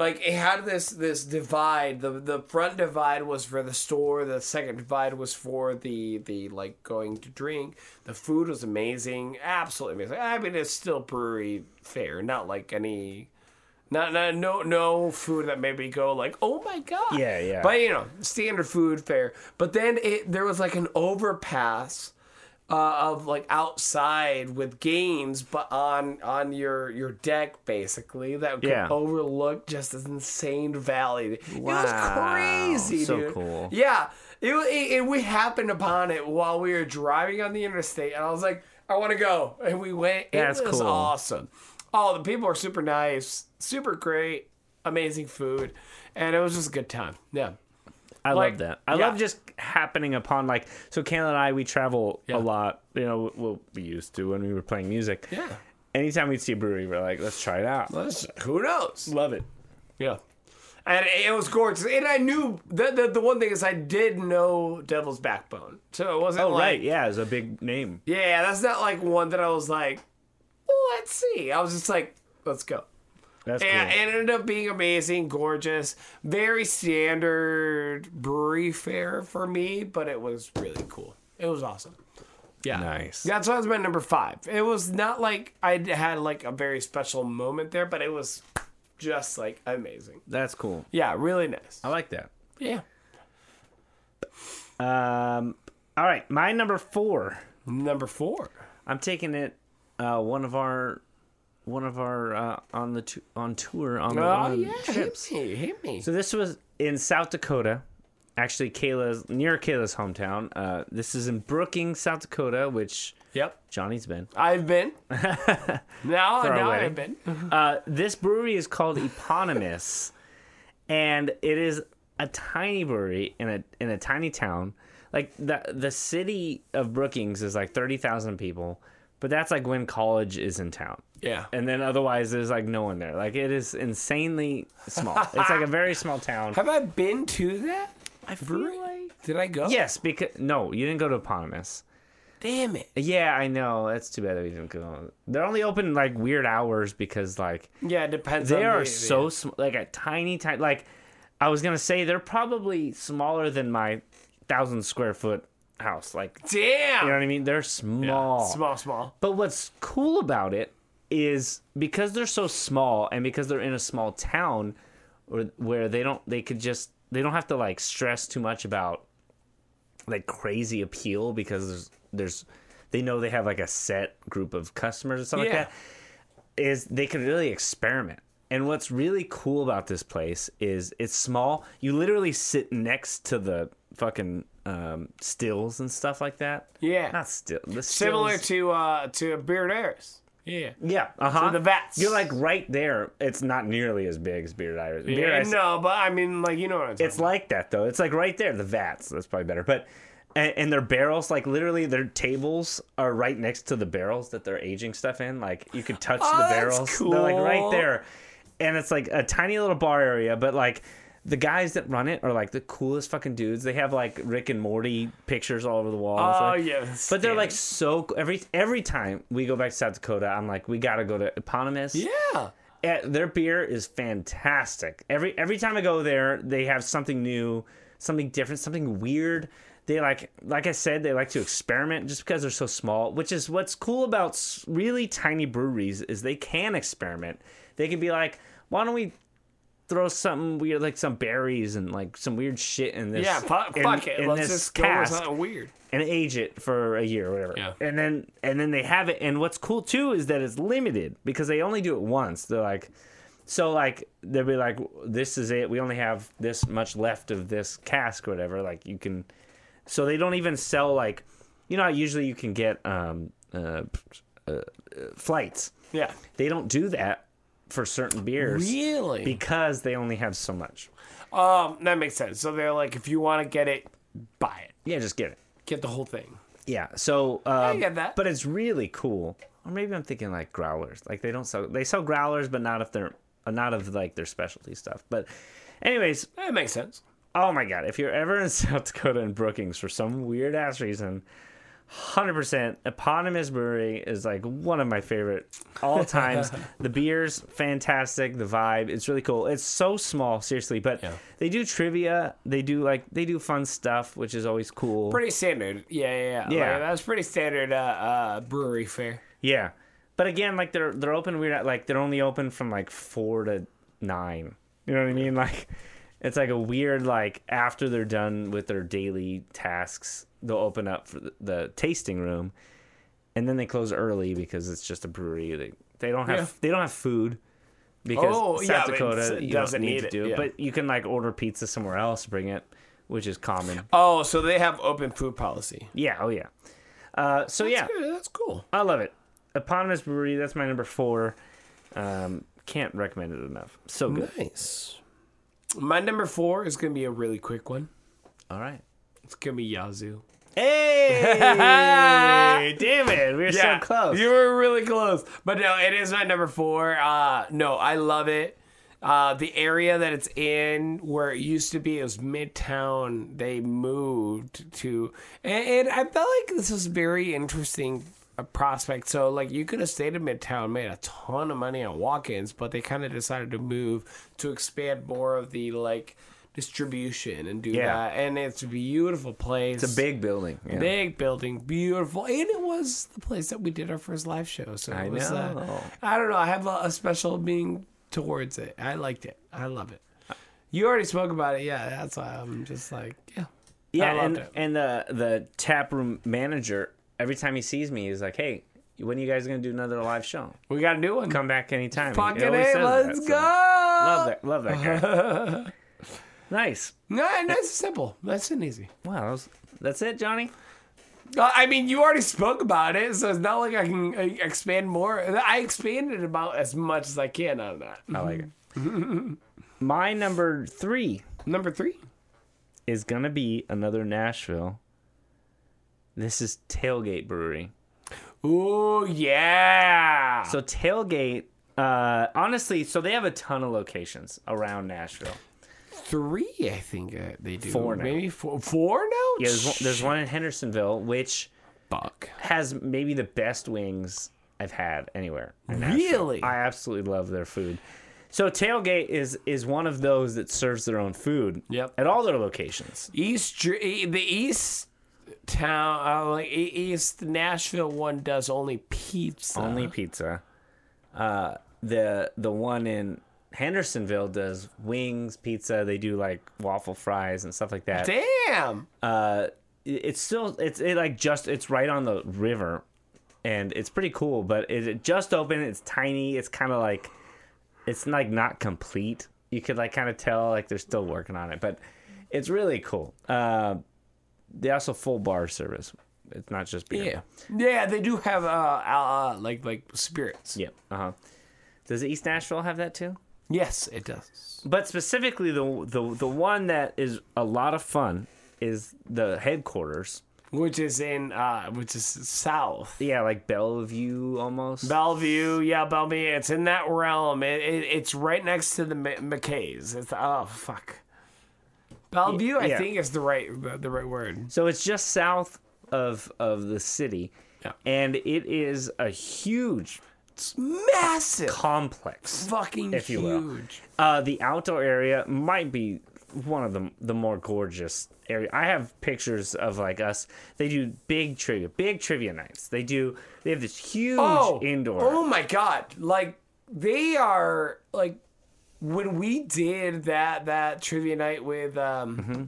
like it had this this divide. The the front divide was for the store. The second divide was for the the like going to drink. The food was amazing, absolutely amazing. I mean, it's still brewery fare, not like any. Not, not no no food that made me go like oh my god Yeah, yeah. but you know standard food fare but then it there was like an overpass uh, of like outside with games, but on on your your deck basically that could Yeah. overlook just this insane valley. It was crazy, So dude. cool. Yeah, it, it, it we happened upon it while we were driving on the interstate, and I was like, I want to go, and we went. It That's was cool. awesome. Oh, the people are super nice, super great, amazing food, and it was just a good time. Yeah. I Like, love that. I yeah. love just happening upon like so. Kayla and I we travel Yeah. a lot. You know, well we used to when we were playing music. Yeah. Anytime we'd see a brewery, we're like, let's try it out. Let's- Who knows? Love it. Yeah. And it was gorgeous. And I knew the, the the one thing is I did know Devil's Backbone. So it wasn't Oh like right, yeah, it's a big name. yeah, that's not like one that I was like, well, let's see. I was just like, let's go. That's And cool. it ended up being amazing, gorgeous, very standard brewery fare for me, but it was really cool. It was awesome. Yeah. Nice. That's why it was my number five. It was not like I had like a very special moment there, but it was just like amazing. That's cool. Yeah, really nice. I like that. Yeah. Um, all right, my number four. Number four. I'm taking it. Uh, one of our, one of our uh, on the tu- on tour on the Oh yeah, trips. hit me, hit me. So this was in South Dakota, actually Kayla's near Kayla's hometown. Uh, this is in Brookings, South Dakota, which Yep, Jonny's been. I've been. now, now. I've been. Uh, this brewery is called Eponymous, and it is a tiny brewery in a in a tiny town. Like the the city of Brookings is like thirty thousand people, but that's like when college is in town. Yeah. And then otherwise, there's like no one there. Like it is insanely small. it's like a very small town. Have I been to that? I brewery? like Did I go? yes, because no, you didn't go to Eponymous. Damn it. Yeah, I know. That's too bad that we didn't go. They're only open like weird hours because like Yeah, it depends. they are the- so sm- like a tiny tiny like I was gonna say they're probably smaller than my thousand square foot house. Like Damn. you know what I mean? They're small. Small, small. But what's cool about it is because they're so small and because they're in a small town or where they don't they could just they don't have to like stress too much about like crazy appeal because there's there's they know they have like a set group of customers and stuff like that is they can really experiment. And what's really cool about this place is it's small. You literally sit next to the fucking um, stills and stuff like that. Yeah. Not still. Similar to uh to Bearded Iris. Yeah. yeah, uh huh. the vats. You're like right there. It's not nearly as big as Beard Iris. Beard Yeah, Iris- no, but I mean, like you know what I'm it's like that though. It's like right there. The vats. That's probably better. But and, and their barrels, like literally, their tables are right next to the barrels that they're aging stuff in. Like you could touch Oh, the that's barrels. They're like right there, and it's like a tiny little bar area. But like the guys that run it are like the coolest fucking dudes. They have like Rick and Morty pictures all over the walls. Oh like- yeah. But they're like so every every time we go back to South Dakota, I'm like, we gotta go to Eponymous. Yeah. Eh, their beer is fantastic. Every every time I go there, they have something new, something different, something weird. They like, like I said, they like to experiment just because they're so small. Which is what's cool about really tiny breweries is they can experiment. They can be like, why don't we throw something weird, like some berries and like some weird shit in this? Yeah. Fuck, in- fuck it. in Let's this just go with cask something weird. and age it for a year or whatever. Yeah. And then and then they have it and what's cool too is that it's limited because they only do it once. They're like so like they'll be like this is it. We only have this much left of this cask or whatever. Like you can so they don't even sell like you know how usually you can get um uh, uh, uh flights. Yeah. They don't do that for certain beers Really? because they only have so much. um, that makes sense. So they're like, if you want to get it, buy it. Yeah, just get it. Get the whole thing. Yeah. So uh, get that. But it's really cool. Or maybe I'm thinking like growlers. Like they don't sell they sell growlers, but not if they're uh, not of like their specialty stuff. But anyways, That makes sense. oh my god, if you're ever in South Dakota and Brookings for some weird ass reason, hundred percent eponymous brewery is like one of my favorite all times. the beer's fantastic, the vibe, it's really cool. It's so small, seriously, but Yeah. they do trivia, they do like they do fun stuff, which is always cool. Pretty standard. Yeah, yeah, yeah. Yeah. Like, that's pretty standard uh, uh, brewery fare. Yeah, but again, like they're they're open weird. Like they're only open from like four to nine. You know what I mean? Like it's like a weird like after they're done with their daily tasks, they'll open up for the, the tasting room, and then they close early because it's just a brewery. They they don't have Yeah. they don't have food. Because Oh, South yeah, Dakota, you doesn't need, need to it, do it, yeah. but you can like order pizza somewhere else, bring it, which is common. Oh, so they have open food policy. Yeah, oh yeah. Uh, so yeah, That's, good. that's cool. I love it. Eponymous Brewery, that's my number four. Um, can't recommend it enough. So good. Nice. My number four is going to be a really quick one. All right. It's going to be Yazoo. Hey! Damn it. We were so close. You were really close. But no, it is my number four. Uh, no, I love it. Uh, the area that it's in, where it used to be, it was Midtown. They moved to, and, and I felt like this was very interesting uh, prospect. So, like, you could have stayed in Midtown, made a ton of money on walk-ins, but they kind of decided to move to expand more of the like distribution and do Yeah. that. And it's a beautiful place. It's a big building. Yeah. Big building, beautiful, and it was the place that we did our first live show. So I it was, uh, know. I don't know. I have a, a special being towards it. I liked it. I love it. You already spoke about it. Yeah, that's why I'm just like, yeah, Yeah, and, and the, the tap room manager, every time he sees me, he's like, hey, when are you guys going to do another live show? we got a new one. Come back anytime. Fucking A, let's that, go. so Love that. Love that guy. nice. No, nice and simple. Nice and easy. Wow. That was, that's it, Jonny? Uh, I mean, you already spoke about it, so it's not like I can uh, expand more. I expanded about as much as I can on that. I like it. My number three Number three. is gonna be another Nashville. This is Tailgate Brewery. Ooh, yeah. So Tailgate, uh, honestly, so they have a ton of locations around Nashville. three, I think uh, they do. Four now. Maybe four. Four now? Yeah, there's one, there's one in Hendersonville, which Fuck. has maybe the best wings I've had anywhere. Really? I absolutely love their food. So Tailgate is is one of those that serves their own food. Yep. At all their locations. East, the East town, uh, like East Nashville one does only pizza. Only pizza. Uh, the the one in Hendersonville does wings, pizza. They do like waffle fries and stuff like that. Damn. Uh, it- it's still it's it like just it's right on the river, and it's pretty cool. But it, it just opened. It's tiny. It's kind of like it's like not complete. You could like kind of tell like they're still working on it, but it's really cool. Uh, they also full bar service. It's not just beer. Yeah. Yeah, they do have uh, uh like like spirits. Yep. Uh huh. Does East Nashville have that too? Yes, it does. But specifically, the the the one that is a lot of fun is the headquarters. Which is in uh which is south. Yeah, like Bellevue almost. Bellevue, yeah, Bellevue. It's in that realm. It, it, it's right next to the McKay's. It's oh fuck. Bellevue, I Yeah. think is the right the right word. so it's just south of of the city, Yeah. and it is a huge It's massive, complex. fucking if you will. Uh, the outdoor area might be one of the the more gorgeous area. I have pictures of like us. They do big trivia, big trivia nights. They do. They have this huge indoor. Oh my god! Like they are like when we did that that trivia night with um. Mm-hmm.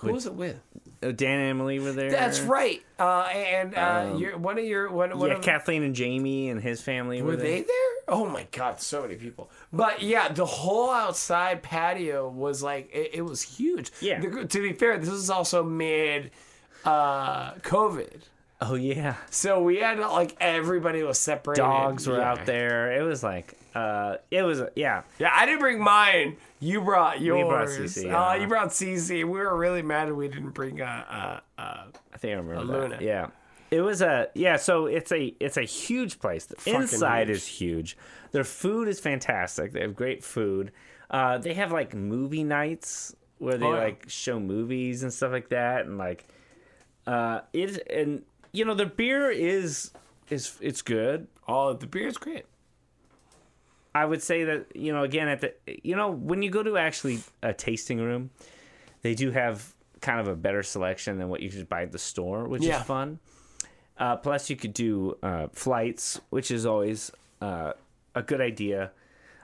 Who was it with? Uh, Dan and Emily were there. That's right. Uh, and uh, your one of your one, one Yeah, of Kathleen and Jamie and his family were, Were there. they there? Oh my god, so many people. But yeah, the whole outside patio was like it, it was huge. Yeah. The- to be fair, this is also mid uh, COVID. Oh yeah, So we had like everybody was separated. dogs were Yeah. out there. It was like, uh, it was yeah. Yeah, I didn't bring mine. You brought yours. brought CC, Uh, yeah. you brought CC. We were really mad we didn't bring uh, uh, uh, I think I remember Luna. that. Yeah. It was a yeah, so it's a it's a huge place. The inside huge. is huge. Their food is fantastic. They have great food. Uh, they have like movie nights where they Oh, yeah. like show movies and stuff like that, and like uh, it and you know the beer is is it's good. Oh, the beer is great. I would say that you know again at the you know when you go to actually a tasting room, they do have kind of a better selection than what you just buy at the store, which Yeah. is fun. Uh, plus, you could do uh, flights, which is always uh, a good idea.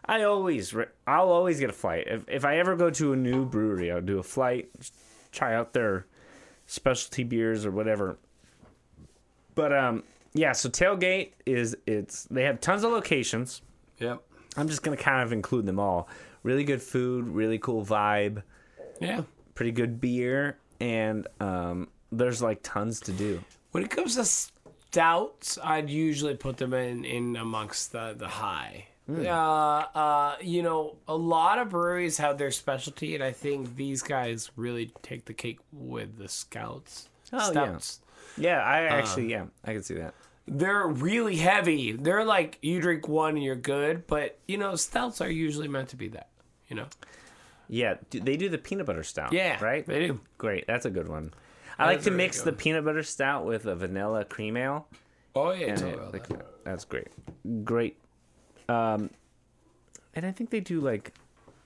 I always, re- I'll always get a flight. If if I ever go to a new brewery, I'll do a flight, try out their specialty beers or whatever. But um, yeah. So tailgate is it's they have tons of locations. Yep. I'm just gonna kind of include them all. Really good food, really cool vibe, Yeah. pretty good beer, and um, there's like tons to do. When it comes to stouts, I'd usually put them in, in amongst the, the high. Hmm. Uh, uh, you know, a lot of breweries have their specialty, and I think these guys really take the cake with the scouts. Oh, yeah. stouts. Yeah, I actually, yeah, I can see that. They're really heavy. They're like you drink one and you're good, but you know, stouts are usually meant to be that. You know. Yeah, they do the peanut butter stout. Yeah, right. they do. Great, that's a good one. I like to mix good. the peanut butter stout with a vanilla cream ale. Oh yeah, it- like, that. that's great, great. Um, and I think they do like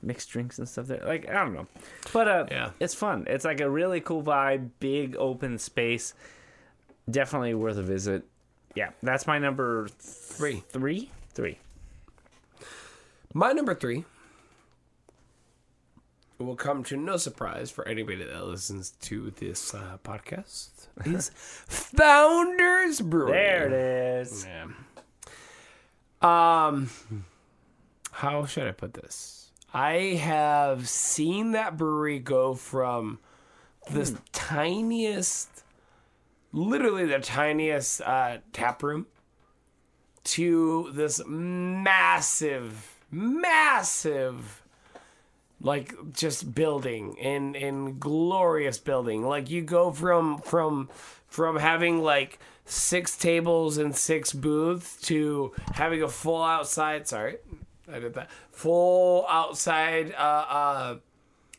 mixed drinks and stuff there. Like I don't know, but uh, Yeah. it's fun. It's like a really cool vibe, big open space. Definitely worth a visit. Yeah, that's my number Three. three. Three. My number three will come to no surprise for anybody that listens to this uh, podcast is Founders Brewery. There it is. Yeah. Um, how should I put this? I have seen that brewery go from the tiniest, literally the tiniest uh, tap room to this massive, massive, like just building in in glorious building. Like you go from from from having like six tables and six booths to having a full outside. Sorry, I did that. Full outside. Uh, uh,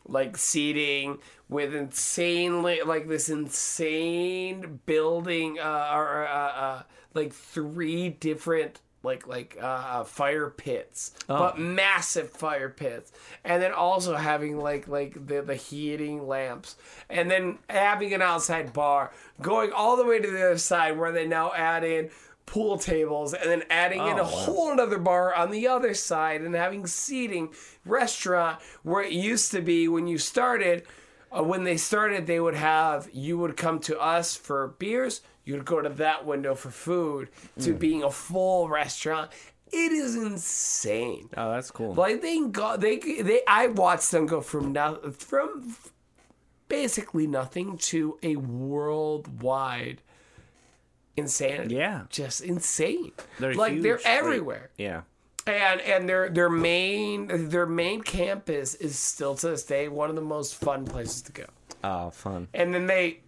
like seating with insanely like this insane building uh or uh, uh like three different like like uh fire pits but massive fire pits. And then also having like like the the heating lamps. And then having an outside bar going all the way to the other side where they now add in pool tables and then adding in Oh, a wow. whole another bar on the other side and having seating restaurant where it used to be when you started uh, when they started they would have you would come to us for beers you'd go to that window for food to Mm. being a full restaurant it is insane Oh, that's cool. like they go they they i watched them go from now from basically nothing to a worldwide insanity Yeah. just insane They're like huge. they're Like- everywhere yeah. and and their their main their main campus is still to this day one of the most fun places to go. Oh, fun. And then they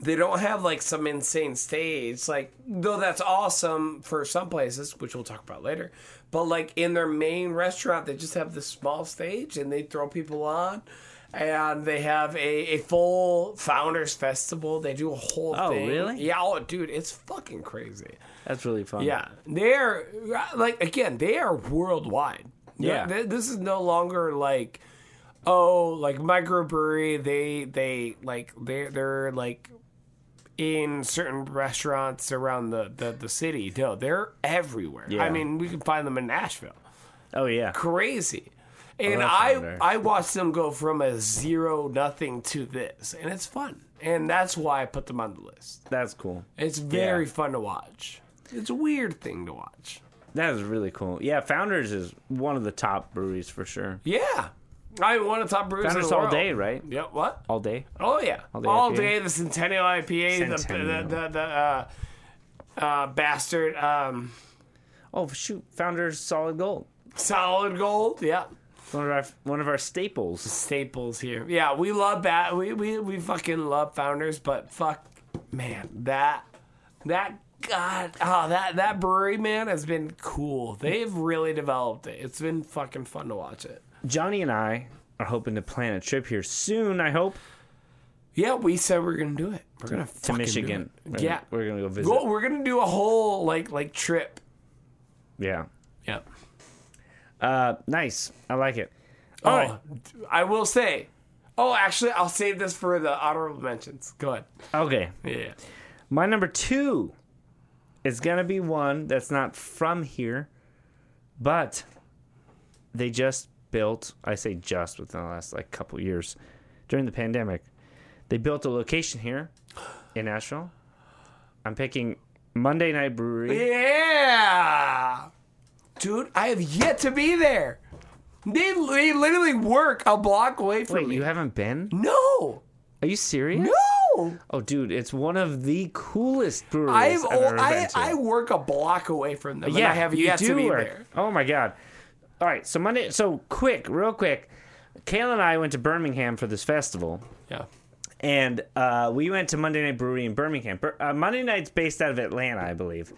they don't have like some insane stage like though that's awesome for some places which we'll talk about later but like in their main restaurant they just have this small stage and they throw people on and they have a, a full founders festival they do a whole thing. Oh, thing really? yeah oh dude it's fucking crazy That's really fun. yeah, they're like again, they are worldwide. Yeah. Th- this is no longer like oh, like microbrewery. They they like they they're like in certain restaurants around the the, the city. No, they're everywhere. Yeah. I mean, we can find them in Nashville. Oh yeah. Crazy. And love I I watched them go from a zero nothing to this, and it's fun, and that's why I put them on the list. That's cool. It's very Yeah. fun to watch. It's a weird thing to watch. That is really cool. Yeah, Founders is one of the top breweries for sure. Yeah. I one of the top breweries in Founders the all world. day, right? Yep. What? All day. Oh yeah, all day day, IPA? the Centennial IPA, the Centennial. the the, the uh, uh, bastard um, Oh shoot, Founders Solid Gold. solid gold. Yeah, One of our one of our staples. staples here. Yeah, we love that. We we we fucking love founders, but fuck, man, that that god, oh that that brewery man has been cool. They've really developed it. It's been fucking fun to watch it. Jonny and I are hoping to plan a trip here soon. I hope Yeah, we said we are gonna do it. We're gonna to Michigan. We're- Yeah, we're gonna go visit. Go- we're gonna do a whole like like trip. Yeah. Yeah. Uh, nice. I like it. All oh, right. I will say. Oh, actually, I'll save this for the honorable mentions. Go ahead. Okay. Yeah. My number two is gonna be one that's not from here, but they just built. I say just within the last like couple years during the pandemic. They built a location here in Nashville. I'm picking Monday Night Brewery. Yeah. Dude, I have yet to be there. They, they literally work a block away from Wait, me. you haven't been? no. Are you serious? No. Oh, dude, it's one of the coolest breweries I've, I've, oh, ever I, been to. I work a block away from them. yeah, I have you yet do to be work. there. Oh my god! All right, so Monday. So quick, real quick. Kayla and I went to Birmingham for this festival, Yeah. and uh, we went to Monday Night Brewery in Birmingham. Bir- uh, Monday Night's based out of Atlanta, I believe.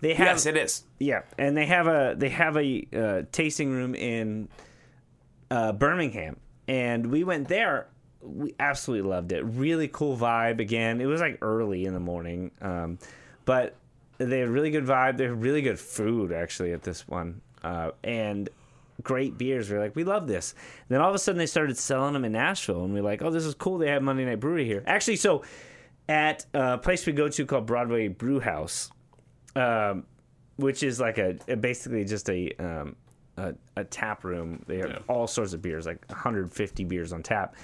They have Yes, it is. yeah, and they have a they have a uh, tasting room in uh, Birmingham, and we went there. We absolutely loved it. Really cool vibe. Again, it was like early in the morning, um, but they had really good vibe. They had really good food actually at this one, uh, and great beers. We are like, we love this. And then all of a sudden, they started selling them in Nashville, and we are like, oh, this is cool. They have Monday Night Brewery here. Actually, so at a place we go to called Broadway Brew House, um, which is like a, a- basically just a um, a, a tap room. They have Yeah. all sorts of beers, like 150 beers on tap.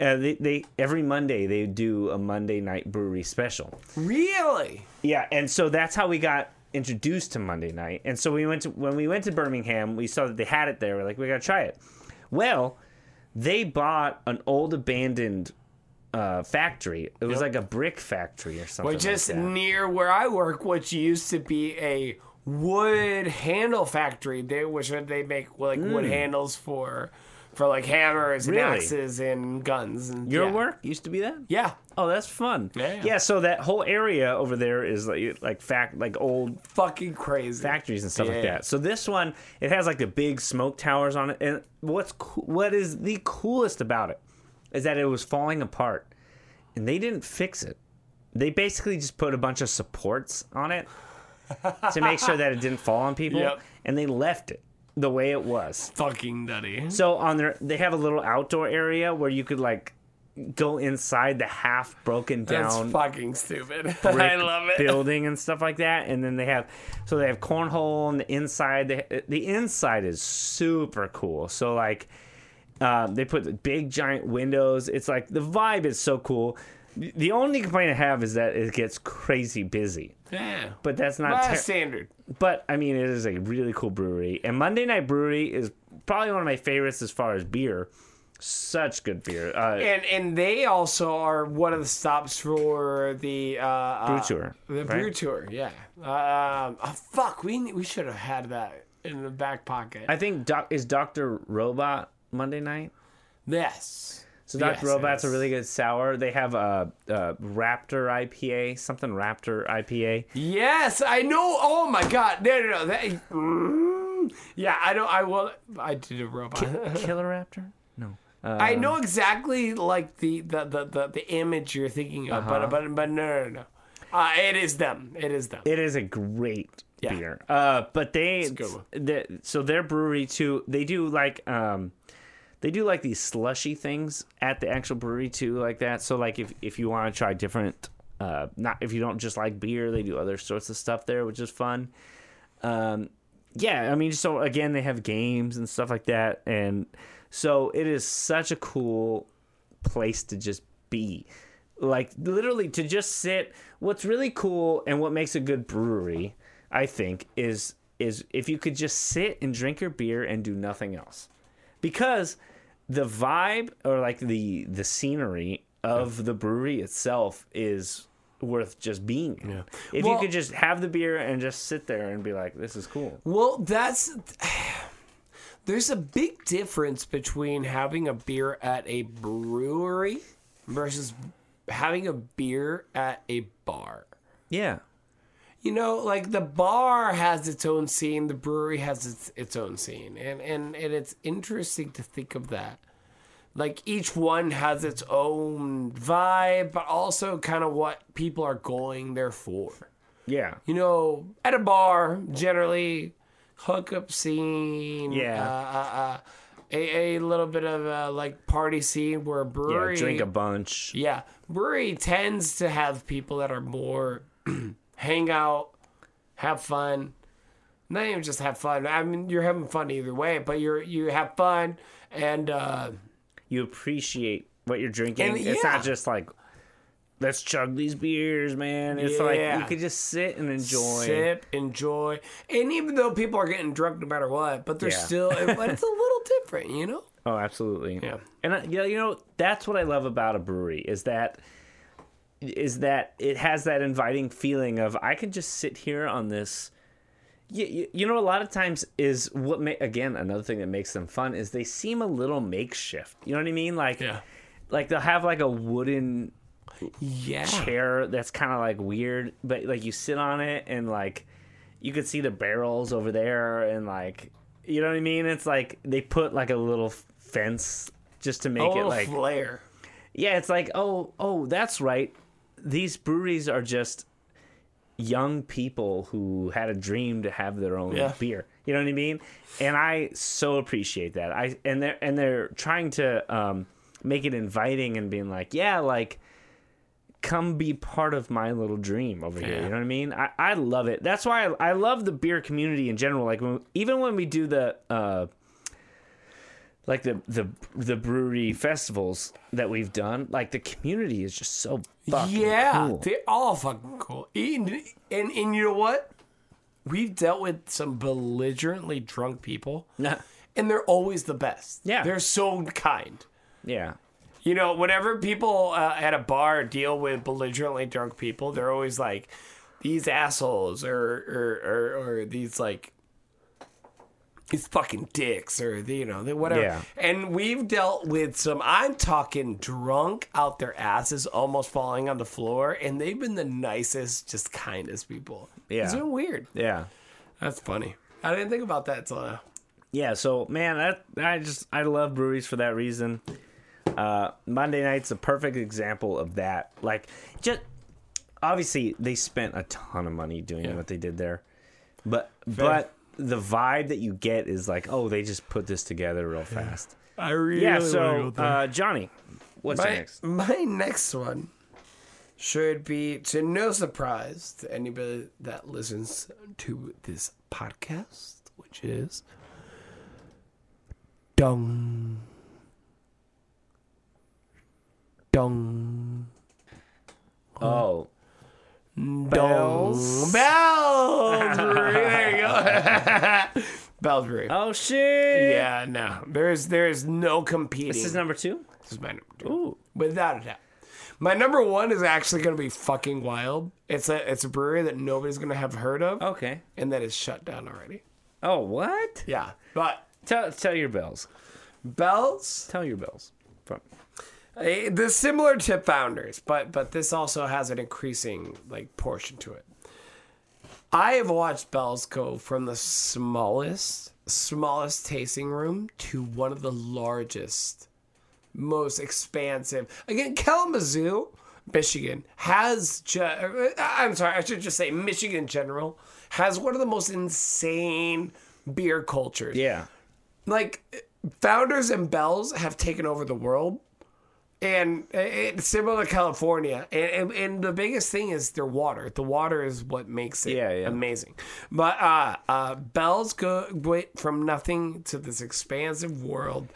Uh, they, they every Monday they do a Monday night brewery special. Really? Yeah, and so that's how we got introduced to Monday night. And so we went to when we went to Birmingham, we saw that they had it there. We're like, we gotta try it. Well, they bought an old abandoned uh, factory. It was like a brick factory or something. Which is like that. near where I work, which used to be a wood handle factory. They which they make like wood handles for for like hammers and. Really? axes and guns and Your yeah. work used to be that. Yeah. Oh, that's fun. Yeah, yeah. So that whole area over there is like like fact like old Fucking crazy. factories and stuff like Yeah. that. So this one, it has like the big smoke towers on it, and what's what is the coolest about it is that it was falling apart, and they didn't fix it. They basically just put a bunch of supports on it to make sure that it didn't fall on people, Yep. and they left it the way it was. Fucking nutty. So on their, they have a little outdoor area where you could like go inside the half broken That's down fucking stupid. I love it. building and stuff like that. And then they have so they have cornhole on the inside. They, the inside is super cool. So like um, they put big giant windows. It's like the vibe is so cool. The- The only complaint I have is that it gets crazy busy, Yeah. but that's not. Ter- standard. but I mean, it is a really cool brewery, and Monday Night Brewery is probably one of my favorites as far as beer. Such good beer. Uh, And and they also are one of the stops for the uh, uh, Brew tour, The right? brew tour, yeah. Um, oh, fuck, we we should have had that in the back pocket. I think doc, is Doctor Robot Monday night. yes. So Dr. Yes, Robot's a really good sour. They have a, a Raptor IPA, something Raptor IPA. Yes, I know. Oh my god, no, no, no. That, mm, yeah, I know. I will. I did a robot. Killer Raptor? No. Uh, I know exactly like the the, the, the, the image you're thinking of, Uh-huh. but but but no no no. Uh, it is them. It is them. it is a great Yeah. beer. Uh, but they, a good one. the, so their brewery too. They do like um, they do like these slushy things at the actual brewery too, like that. So like if if you want to try different, uh, not if you don't just like beer, they do other sorts of stuff there, which is fun. Um, yeah, I mean, so again, they have games and stuff like that, and so it is such a cool place to just be. Like literally to just sit. What's really cool and what makes a good brewery, I think, is is if you could just sit and drink your beer and do nothing else. Because the vibe or like the the scenery of the brewery itself is worth just being. in. Yeah. If Well- you could just have the beer and just sit there and be like, "This is cool." Well, that's there's a big difference between having a beer at a brewery versus having a beer at a bar. Yeah. You know, like the bar has its own scene, the brewery has its its own scene, and and and it's interesting to think of that. Like each one has its own vibe, but also kind of what people are going there for. Yeah. You know, at a bar, generally hookup scene, Yeah. uh, uh, uh, a a little bit of a like party scene where a Yeah. brewery, Drink a bunch. yeah, brewery tends to have people that are more hang out, have fun. Not even just have fun. I mean, you're having fun either way, but you're you have fun and uh, You appreciate what you're drinking. And, It's yeah. not just like, "Let's chug these beers, man." It's like you could just sit and enjoy. sip, enjoy, and even though people are getting drunk no matter what, but they're Yeah. still, but it's a little different, you know. Oh, absolutely. Yeah. And yeah, you know, that's what I love about a brewery is that is that it has that inviting feeling of I can just sit here on this. You, you, you know, a lot of times is what ma- again another thing that makes them fun is they seem a little makeshift. You know what I mean? Like, Yeah. like they'll have like a wooden Yeah. chair that's kind of like weird, but like you sit on it and like you could see the barrels over there and like you know what I mean. It's like they put like a little fence just to make it oh, like flair. yeah. It's like oh oh that's right. These breweries are just young people who had a dream to have their own Yeah. beer. You know what I mean? And I so appreciate that. I and they're and they're trying to um, make it inviting and being like, yeah, like come be part of my little dream over here. You know what I mean? I, I love it. That's why I, I love the beer community in general. Like when, even when we do the uh, like the the the brewery festivals that we've done, like the community is just so fucking Yeah, cool. they're all fucking cool. And, and and you know what? We've dealt with some belligerently drunk people, and they're always the best. Yeah. they're so kind. yeah. You know, whenever people uh, at a bar deal with belligerently drunk people, they're always like these assholes or or or, or these like these fucking dicks or the, you know the whatever. Yeah. And we've dealt with some. I'm talking drunk out their asses, almost falling on the floor, and they've been the nicest, just kindest people. Yeah. it's been weird. Yeah. That's funny. I didn't think about that till now. Yeah, so man, that I just I love breweries for that reason. Uh, Monday night's a perfect example of that. Like, just obviously they spent a ton of money doing Yeah. what they did there, but but the vibe that you get is like, oh, they just put this together real fast. I really Yeah. so uh, Jonny, what's my, next? My next one should be to no surprise to anybody that listens to this podcast, which is Dung. Dung. Oh, Bells. Bells. there you go. Bells Brewery. oh shit! Yeah, no. There's there's no competing. This is number two. This is my number two. Ooh, Without a doubt. My number one is actually going to be fucking wild. It's a it's a brewery that nobody's going to have heard of, okay. and that is shut down already. Oh, what? Yeah, but Tell tell your bells. Bells, Tell your bells. From Eh, the similar to Founders, but but this also has an increasing like portion to it. I have watched Bells go from the smallest smallest tasting room to one of the largest, most expansive. Again, Kalamazoo, Michigan has. Ju- I'm sorry, I should just say Michigan general has one of the most insane beer cultures. yeah. Like Founders and Bells have taken over the world. And it's similar to California. And, and, and the biggest thing is their water. The water is what makes it Yeah, yeah. amazing. But uh, uh, Bells go went from nothing to this expansive world.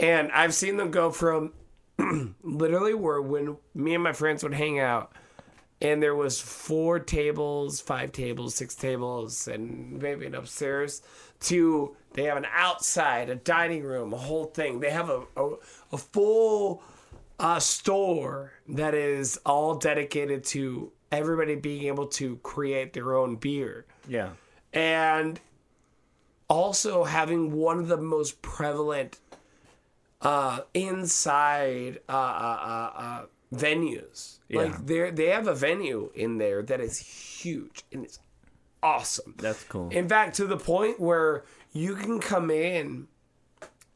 And I've seen them go from literally where when me and my friends would hang out and there was four tables, five tables, six tables, and maybe an upstairs. To they have an outside, a dining room, a whole thing. They have a a, a full uh, store that is all dedicated to everybody being able to create their own beer Yeah. and also having one of the most prevalent uh, inside uh, uh, uh, uh, venues. Yeah. Like they they have a venue in there that is huge and it's awesome. That's cool. In fact, to the point where you can come in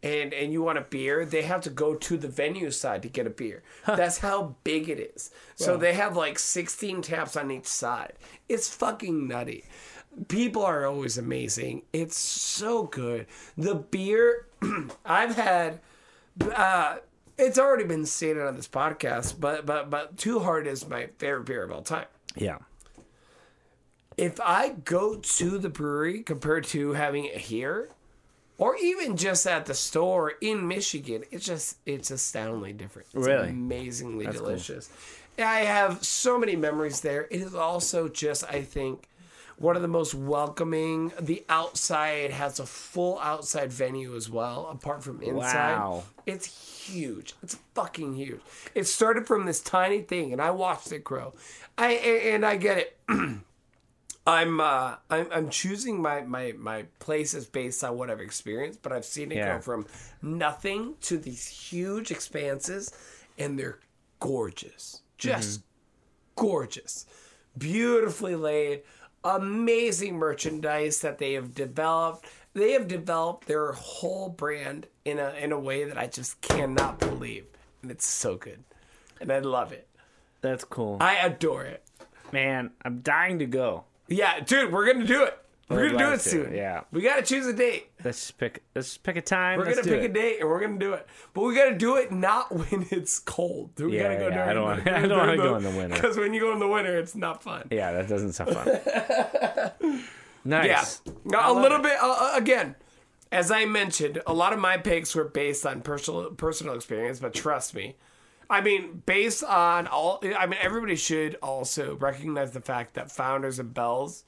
and and you want a beer, they have to go to the venue side to get a beer. That's how big it is. So they have like 16 taps on each side. It's fucking nutty. People are always amazing. It's so good. The beer I've had uh it's already been stated on this podcast, but but but Two Hearted is my favorite beer of all time Yeah. if I go to the brewery compared to having it here, or even just at the store in Michigan, it's just it's astoundingly different. It's Really? amazingly cool. delicious. I have so many memories there. It is also just I think one of the most welcoming. The outside has a full outside venue as well, apart from inside. Wow. It's huge. It's fucking huge. It started from this tiny thing, and I watched it grow. I and I get it. I'm uh I'm I'm choosing my my my places based on what I've experienced, but I've seen it Yeah. go from nothing to these huge expanses, and they're gorgeous, just gorgeous, beautifully laid, amazing merchandise that they have developed. They have developed their whole brand in a in a way that I just cannot believe, and it's so good, and I love it. That's cool. I adore it. Man, I'm dying to go. Yeah, dude, we're gonna do it. We're gonna do it to, soon. yeah. we gotta choose a date. Let's just pick. Let's just pick a time. We're Let's gonna pick it. a date and we're gonna do it, but we gotta do it not when it's cold. We Yeah, gotta go yeah, during I don't the- wanna- I don't wanna go in the winter. because when you go in the winter, it's not fun. Yeah, that doesn't sound fun. nice. Yeah, Now, a little bit uh, uh, again. As I mentioned, a lot of my picks were based on personal personal experience, but trust me, I mean, based on all, I mean, everybody should also recognize the fact that Founders and Bells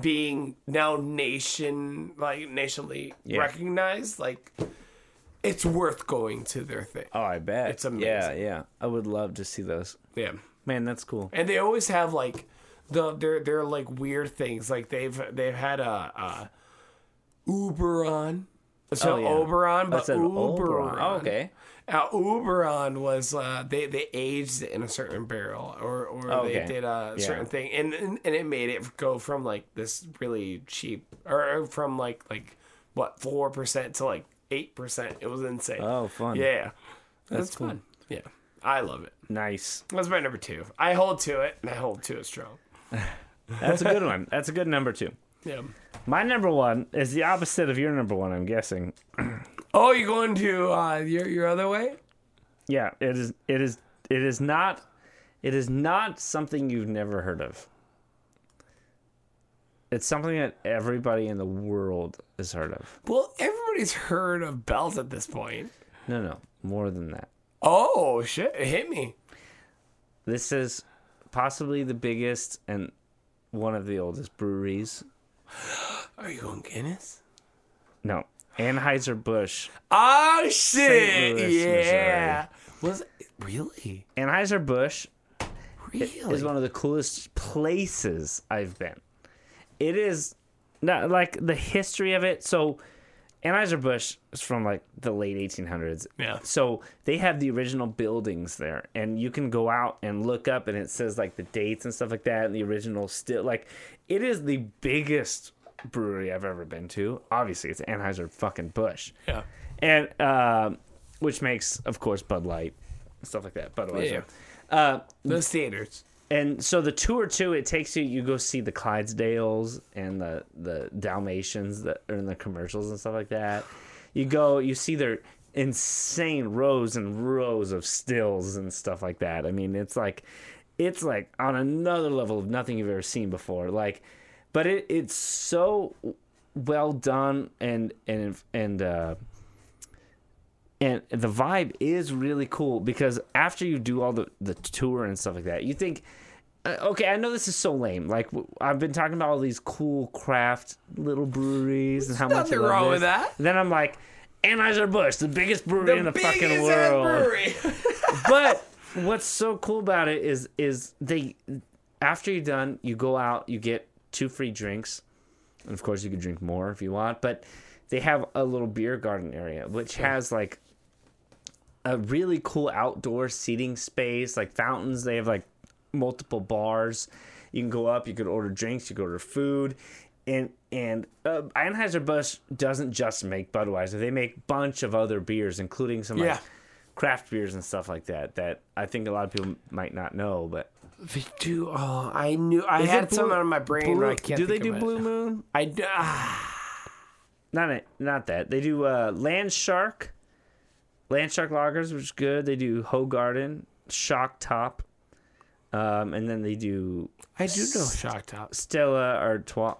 being now nation like nationally Yeah. recognized, like it's worth going to their thing. Oh, I bet. It's amazing. Yeah, yeah. I would love to see those. Yeah. Man, that's cool. and they always have like the they're they're like weird things like they've they've had a, a Uberon so Oh, yeah. Oberon but Uberon Oberon. Oh, okay. Uh, Uberon was uh, they they aged it in a certain barrel or or Oh, they did a Yeah. certain thing and, and and it made it go from like this really cheap or from like like what four percent to like eight percent it was insane Oh, fun. yeah that's, cool. fun yeah I love it Nice. that's my number two I hold to it and I hold to it strong That's a good one. That's a good number two. yeah. My number one is the opposite of your number one. I'm guessing. Oh, you're going to uh, your your other way? Yeah, it is. It is. It is not. It is not something you've never heard of. It's something that everybody in the world has heard of. Well, everybody's heard of bells at this point. No, no, more than that. Oh shit! It hit me. This is possibly the biggest and one of the oldest breweries. Are you going Guinness? No, Anheuser Busch. Oh shit! Louis, yeah. Was it, really Anheuser Busch really? is one of the coolest places I've been. It is not like the history of it. So, Anheuser Busch is from like the late 1800s. Yeah. So they have the original buildings there, and you can go out and look up, and it says like the dates and stuff like that, and the original still like it is the biggest brewery I've ever been to. Obviously, it's Anheuser fucking Busch, yeah. and um, which makes, of course, Bud Light, stuff like that. Budweiser. Yeah. Uh, The standards. and so the tour too, it takes you. You go see the Clydesdales and the the Dalmatians that are in the commercials and stuff like that. You go, you see their insane rows and rows of stills and stuff like that. I mean, it's like, it's like on another level of nothing you've ever seen before. Like, but it it's so well done and and and uh, and the vibe is really cool because after you do all the the tour and stuff like that, you think uh, okay, I know this is so lame. Like I've been talking about all these cool craft little breweries and how much nothing wrong this. with that. Then I'm like, Anheuser Busch, the biggest brewery in the fucking world. but what's so cool about it is is they after you're done, you go out, you get two free drinks, and of course you can drink more if you want. But they have a little beer garden area which has like a really cool outdoor seating space, like fountains. They have like multiple bars. You can go up, you could order drinks, you could order food. And and uh, Anheuser Busch doesn't just make Budweiser; they make bunch of other beers, including some Yeah. like craft beers and stuff like that. That I think a lot of people might not know. But They do. Oh, I knew. I Is it had Blue- some on my brain. Blue- but I can't do they think do of it. Blue Moon? I do. ah. Not it, not that. They do uh, Land Shark, Land Shark lagers, which is good. They do Hoegaarden, Shock Top, um, and then they do I do know Shock Top. Stella Artois.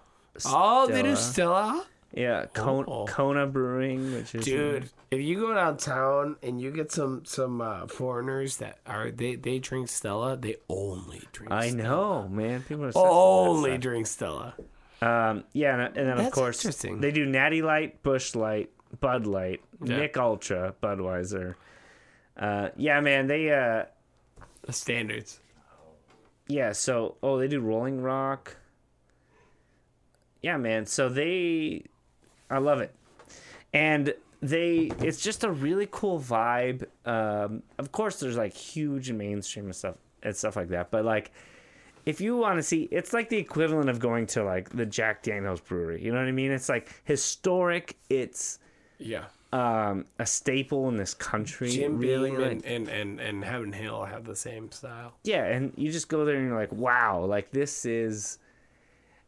Oh, they do Stella. Yeah, Kona, Oh. Kona Brewing, which is Dude, if you go downtown and you get some some uh, foreigners that are they they drink Stella, they only drink. I Stella. know, man. People are Only drink Stella. Um, yeah, and, and then of course interesting. they do Natty Light, Busch Light, Bud Light, Yeah. Nick Ultra, Budweiser. Uh, yeah, man, they uh, The standards. yeah. So oh, they do Rolling Rock. Yeah, man. So they, I love it, and they it's just a really cool vibe. Um, of course, there's like huge mainstream and stuff and stuff like that, but like. If you want to see, it's like the equivalent of going to like the Jack Daniels brewery. You know what I mean? It's like historic. It's Yeah. um, a staple in this country. Jim really, Beam like- and, and, and, and Heaven Hill have the same style. yeah, and you just go there and you're like, wow, like this is.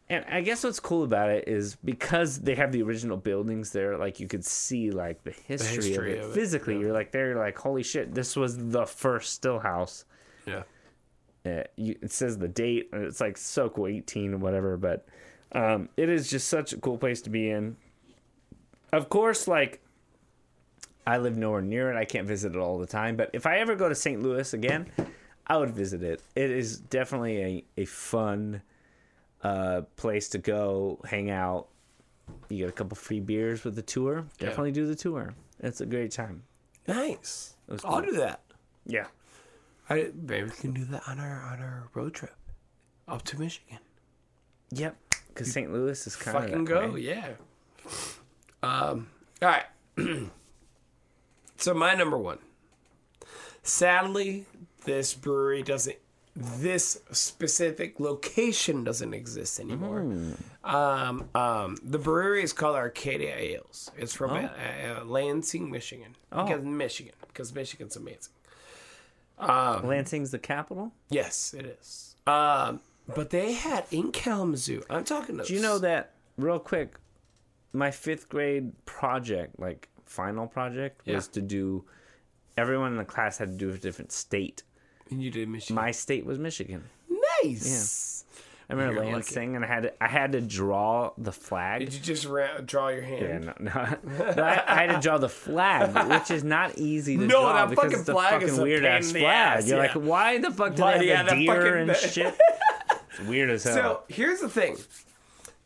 And I guess what's cool about it is because they have the original buildings there, like you could see like the history, history of it of it, physically. yeah. You're like there, you're like, holy shit, this was the first still house. Yeah. Uh, you, it says the date, and it's like so cool, 18 or whatever. But um, it is just such a cool place to be in. Of course, like I live nowhere near it. I can't visit it all the time. But if I ever go to St. Louis again, I would visit it. It is definitely a, a fun uh, place to go, hang out. You get a couple free beers with the tour. Yeah. Definitely do the tour. It's a great time. Nice. was I'll do that. Yeah. I, maybe we can do that on our on our road trip up to Michigan. Yep. Because St. Louis is kind of Fucking go, yeah. Um. All right. so my number one. Sadly, this brewery doesn't. This specific location doesn't exist anymore. Um, um, the brewery is called Arcadia Ales. It's from uh, uh, Lansing, Michigan. Because Michigan, because Michigan's amazing. Lansing's the capital. Yes, it is. Um, but they had in Kalamazoo. I'm talking. Do you know that real quick? My fifth grade project, like final project, Yeah. was to do. Everyone in the class had to do a different state. You did Michigan? My state was Michigan. nice. I remember You're lucky. Lansing, and I had to, I had to draw the flag. Did you just ra- draw your Yeah, hand? no, no. no I, I had to draw the flag, which is not easy to No, draw that because fucking it's a flag fucking is a weird ass flag. ass, You're yeah. like, why the fuck do Why- they have a deer fucking- and shit? It's weird as hell. So here's the thing.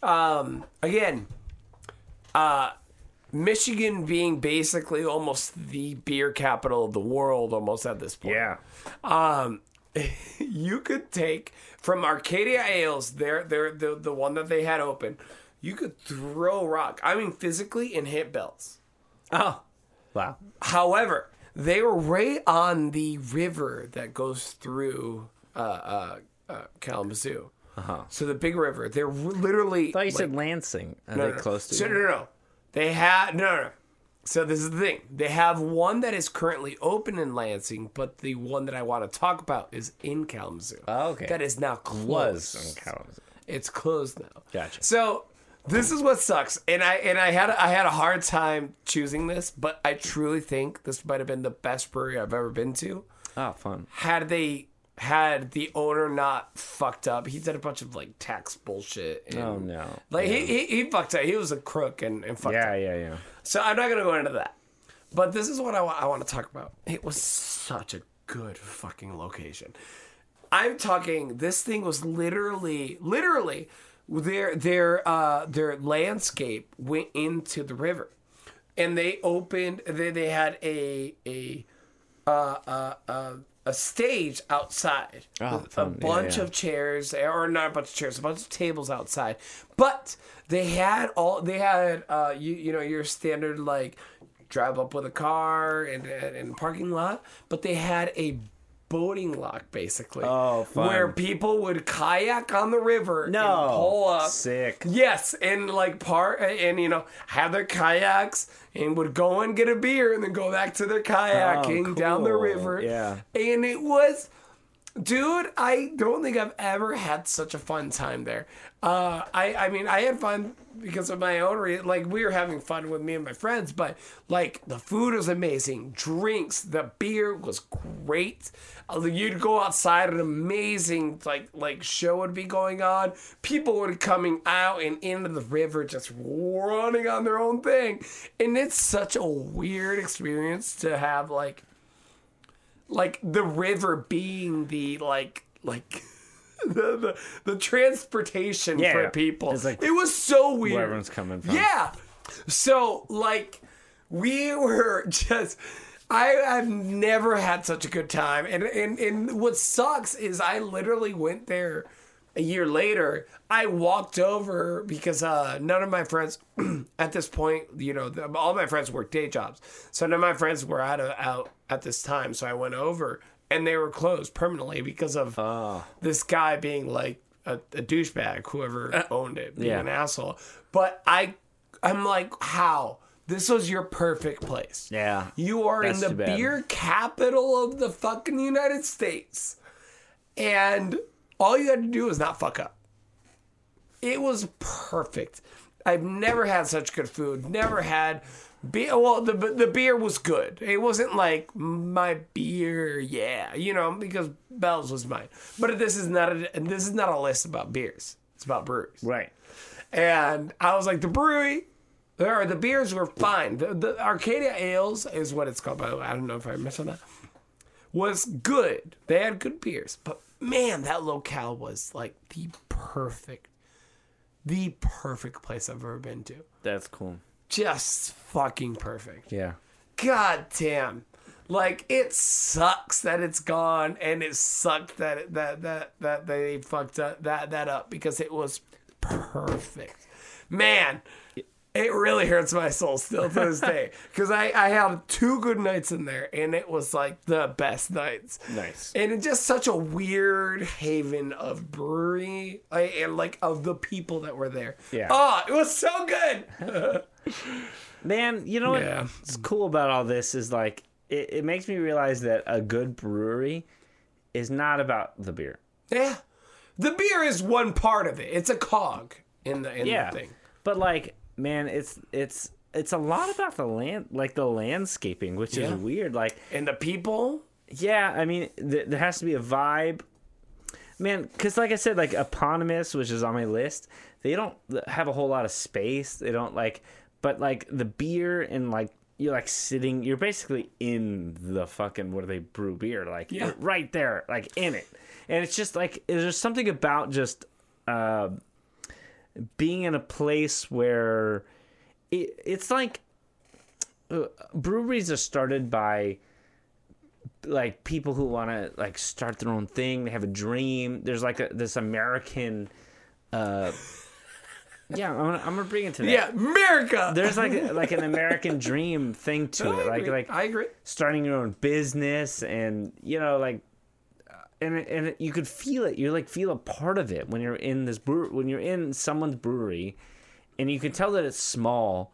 Um, again, uh, Michigan being basically almost the beer capital of the world, almost at this point. yeah, Um, you could take from Arcadia Ales, they're, they're the the one that they had open. You could throw rock. I mean, physically and hit Bell's. oh, wow. However, they were right on the river that goes through uh, uh, uh, Kalamazoo. Uh-huh. So the big river. They're literally. I thought you like- said Lansing. Are no, they no, close to? So no, no, no. They have no, no, no. So this is the thing. They have one that is currently open in Lansing, but the one that I want to talk about is in Kalamazoo. Oh, okay. That is now closed. was in Kalamazoo. It's closed now. Gotcha. So this is what sucks, and I and I had I had a hard time choosing this, but I truly think this might have been the best brewery I've ever been to. Oh, fun. Had they had the owner not fucked up, he did a bunch of like tax bullshit. And, Oh no. Like he, he he fucked up. He was a crook and, and fucked Yeah, up. yeah, yeah. yeah. So I'm not gonna go into that. But this is what I, I want to talk about. It was such a good fucking location. I'm talking. This thing was literally, literally, their their uh, their landscape went into the river, and they opened. They they had a a uh, uh, uh, a stage outside Oh, with a fun. Yeah, bunch yeah. of chairs, or not a bunch of chairs, a bunch of tables outside. But they had all they had. Uh, you you know your standard like drive up with a car and and parking lot, but they had a boating lock basically. Oh, fun. Where people would kayak on the river and pull up. sick. Yes, and like part and you know have their kayaks and would go and get a beer and then go back to their kayaking down the Oh, river. Yeah. and it was, dude. I don't think I've ever had such a fun time there. Uh, I I mean I had fun because of my own like we were having fun with me and my friends, but like the food was amazing, drinks, the beer was great. Uh, You'd go outside, an amazing like like show would be going on. People would be coming out and into the river, just running on their own thing, and it's such a weird experience to have like like the river being the like like the the, the transportation Yeah. for people. Like it was so weird. Where everyone's coming from. Yeah. So like we were just I I've never had such a good time. And and and what sucks is I literally went there a year later. I walked over because uh, none of my friends at this point, you know, the, all my friends worked day jobs. So none of my friends were out of, out at this time. So I went over and they were closed permanently because of this guy being like a, a douchebag, whoever uh, owned it, being yeah. an asshole. But I, I'm like, how? This was your perfect place. Yeah. You are in the beer capital of the fucking United States. And all you had to do was not fuck up. It was perfect. I've never had such good food. Never had beer. Well, the the beer was good. It wasn't like my beer, yeah, you know, because Bell's was mine. But this is not a this is not a list about beers. It's about breweries. Right. And I was like, the brewery, or the beers were fine. The, the Arcadia Ales is what it's called, by the way. I don't know if I mentioned that. Was good. They had good beers. But man, that locale was like the perfect, the perfect place I've ever been to. That's cool. Just fucking perfect. Yeah. God damn. Like it sucks that it's gone, and it sucked that it, that that that they fucked up, that that up because it was perfect. Man, it really hurts my soul still to this day because I I had two good nights in there, and it was like the best nights. Nice. And it's just such a weird haven of brewery like, and like of the people that were there. Yeah. Oh, it was so good. Man, you know? Yeah. What's cool about all this is like it, it makes me realize that a good brewery is not about the beer. Yeah. The beer is one part of it. It's a cog in the in Yeah. the thing. But like, man, it's it's it's a lot about the land, like the landscaping, which Yeah. is weird. Like, And the people, yeah, I mean, th- there has to be a vibe, man. Because like I said, like eponymous, which is on my list, they don't have a whole lot of space. They don't like, but like the beer and like you're like sitting, you're basically in the fucking what do they brew beer? Like Yeah. right there, like in it, and it's just like there's something about just. Uh, being in a place where it, it's like uh, breweries are started by like people who want to like start their own thing they have a dream there's like a, this american uh yeah i'm gonna, I'm gonna bring it to that yeah, America. there's like a, like an american dream thing to it like agree. like I agree. starting your own business and you know like and and you could feel it you like feel a part of it when you're in this when you're in someone's brewery and you can tell that it's small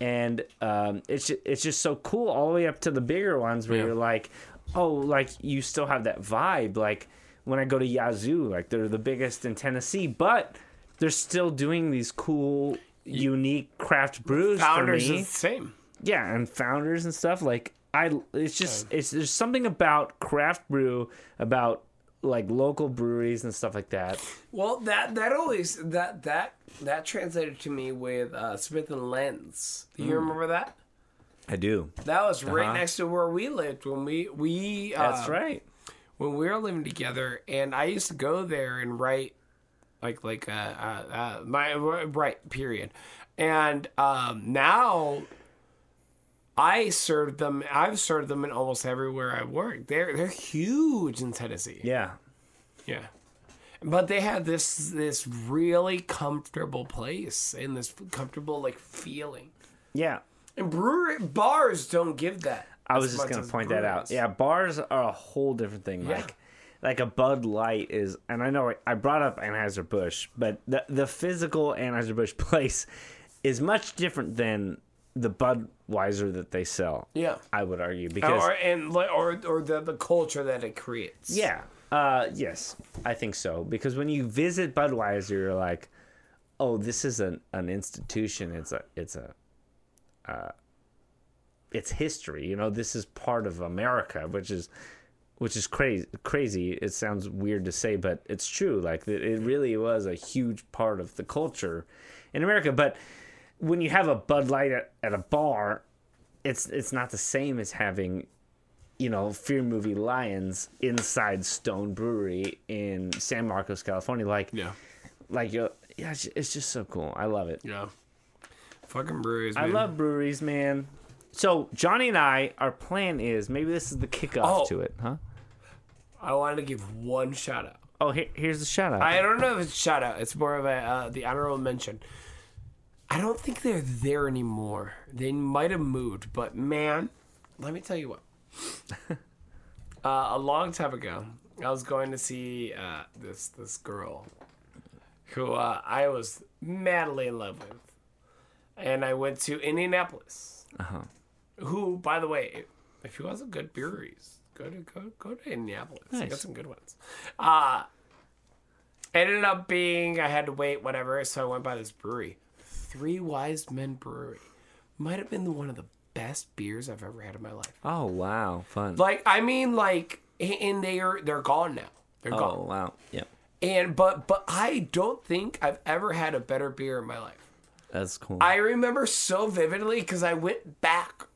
and um, it's ju- it's just so cool all the way up to the bigger ones where Yeah. you're like oh like you still have that vibe like when I go to Yazoo like they're the biggest in Tennessee but they're still doing these cool unique craft brews Founders for is me the same. yeah, and founders and stuff. Like I, it's just it's there's something about craft brew about like local breweries and stuff like that. Well, that that always that that that translated to me with uh, Smith and Lentz. Do you Mm. remember that? I do. That was right Uh-huh. next to where we lived when we we. Uh, That's right. when we were living together, and I used to go there and write, like like uh, uh, uh my right period, and um, now I served them. I've served them in almost everywhere I work. They're they're huge in Tennessee. Yeah. Yeah. But they had this this really comfortable place and this comfortable like feeling. Yeah. And brewery bars don't give that. I was just gonna point that out. Yeah, bars are a whole different thing. Yeah. Like, like a Bud Light is, and I know I- I brought up Anheuser Busch, but the the physical Anheuser Busch place is much different than the Budweiser that they sell. Yeah. I would argue because Or and or or the the culture that it creates. yeah, uh, yes, I think so. Because when you visit Budweiser, you're like, oh, this is an an institution. It's a it's a uh, it's history. You know, this is part of America, which is which is crazy. Crazy. It sounds weird to say, but it's true. Like it it really was a huge part of the culture in America. But when you have a Bud Light at, at a bar, it's it's not the same as having you know, Fear Movie Lions inside Stone Brewery in San Marcos, California. Like, Yeah. like, yeah, it's, it's just so cool. I love it. Yeah. Fucking breweries. I love breweries, man. So Jonny and I, our plan is maybe this is the kickoff Oh. to it, huh? I wanted to give one shout out. Oh, here, here's the shout out. I don't know if it's a shout out. It's more of a uh, the honorable mention. I don't think they're there anymore. They might have moved, but man, let me tell you what. uh, a long time ago, I was going to see uh, this this girl who uh, I was madly in love with, and I went to Indianapolis. Uh-huh. Who, by the way, if you want some good breweries, go to go go to Indianapolis. They got some good ones. Uh ended up being I had to wait whatever, so I went by this brewery, Three Wise Men Brewery. Might have been the, one of the best beers I've ever had in my life. oh, wow. Fun. Like I mean, like, and they're they're gone now. They're gone. oh, gone. wow. Yeah. And but but I don't think I've ever had a better beer in my life. That's cool. I remember so vividly because I went back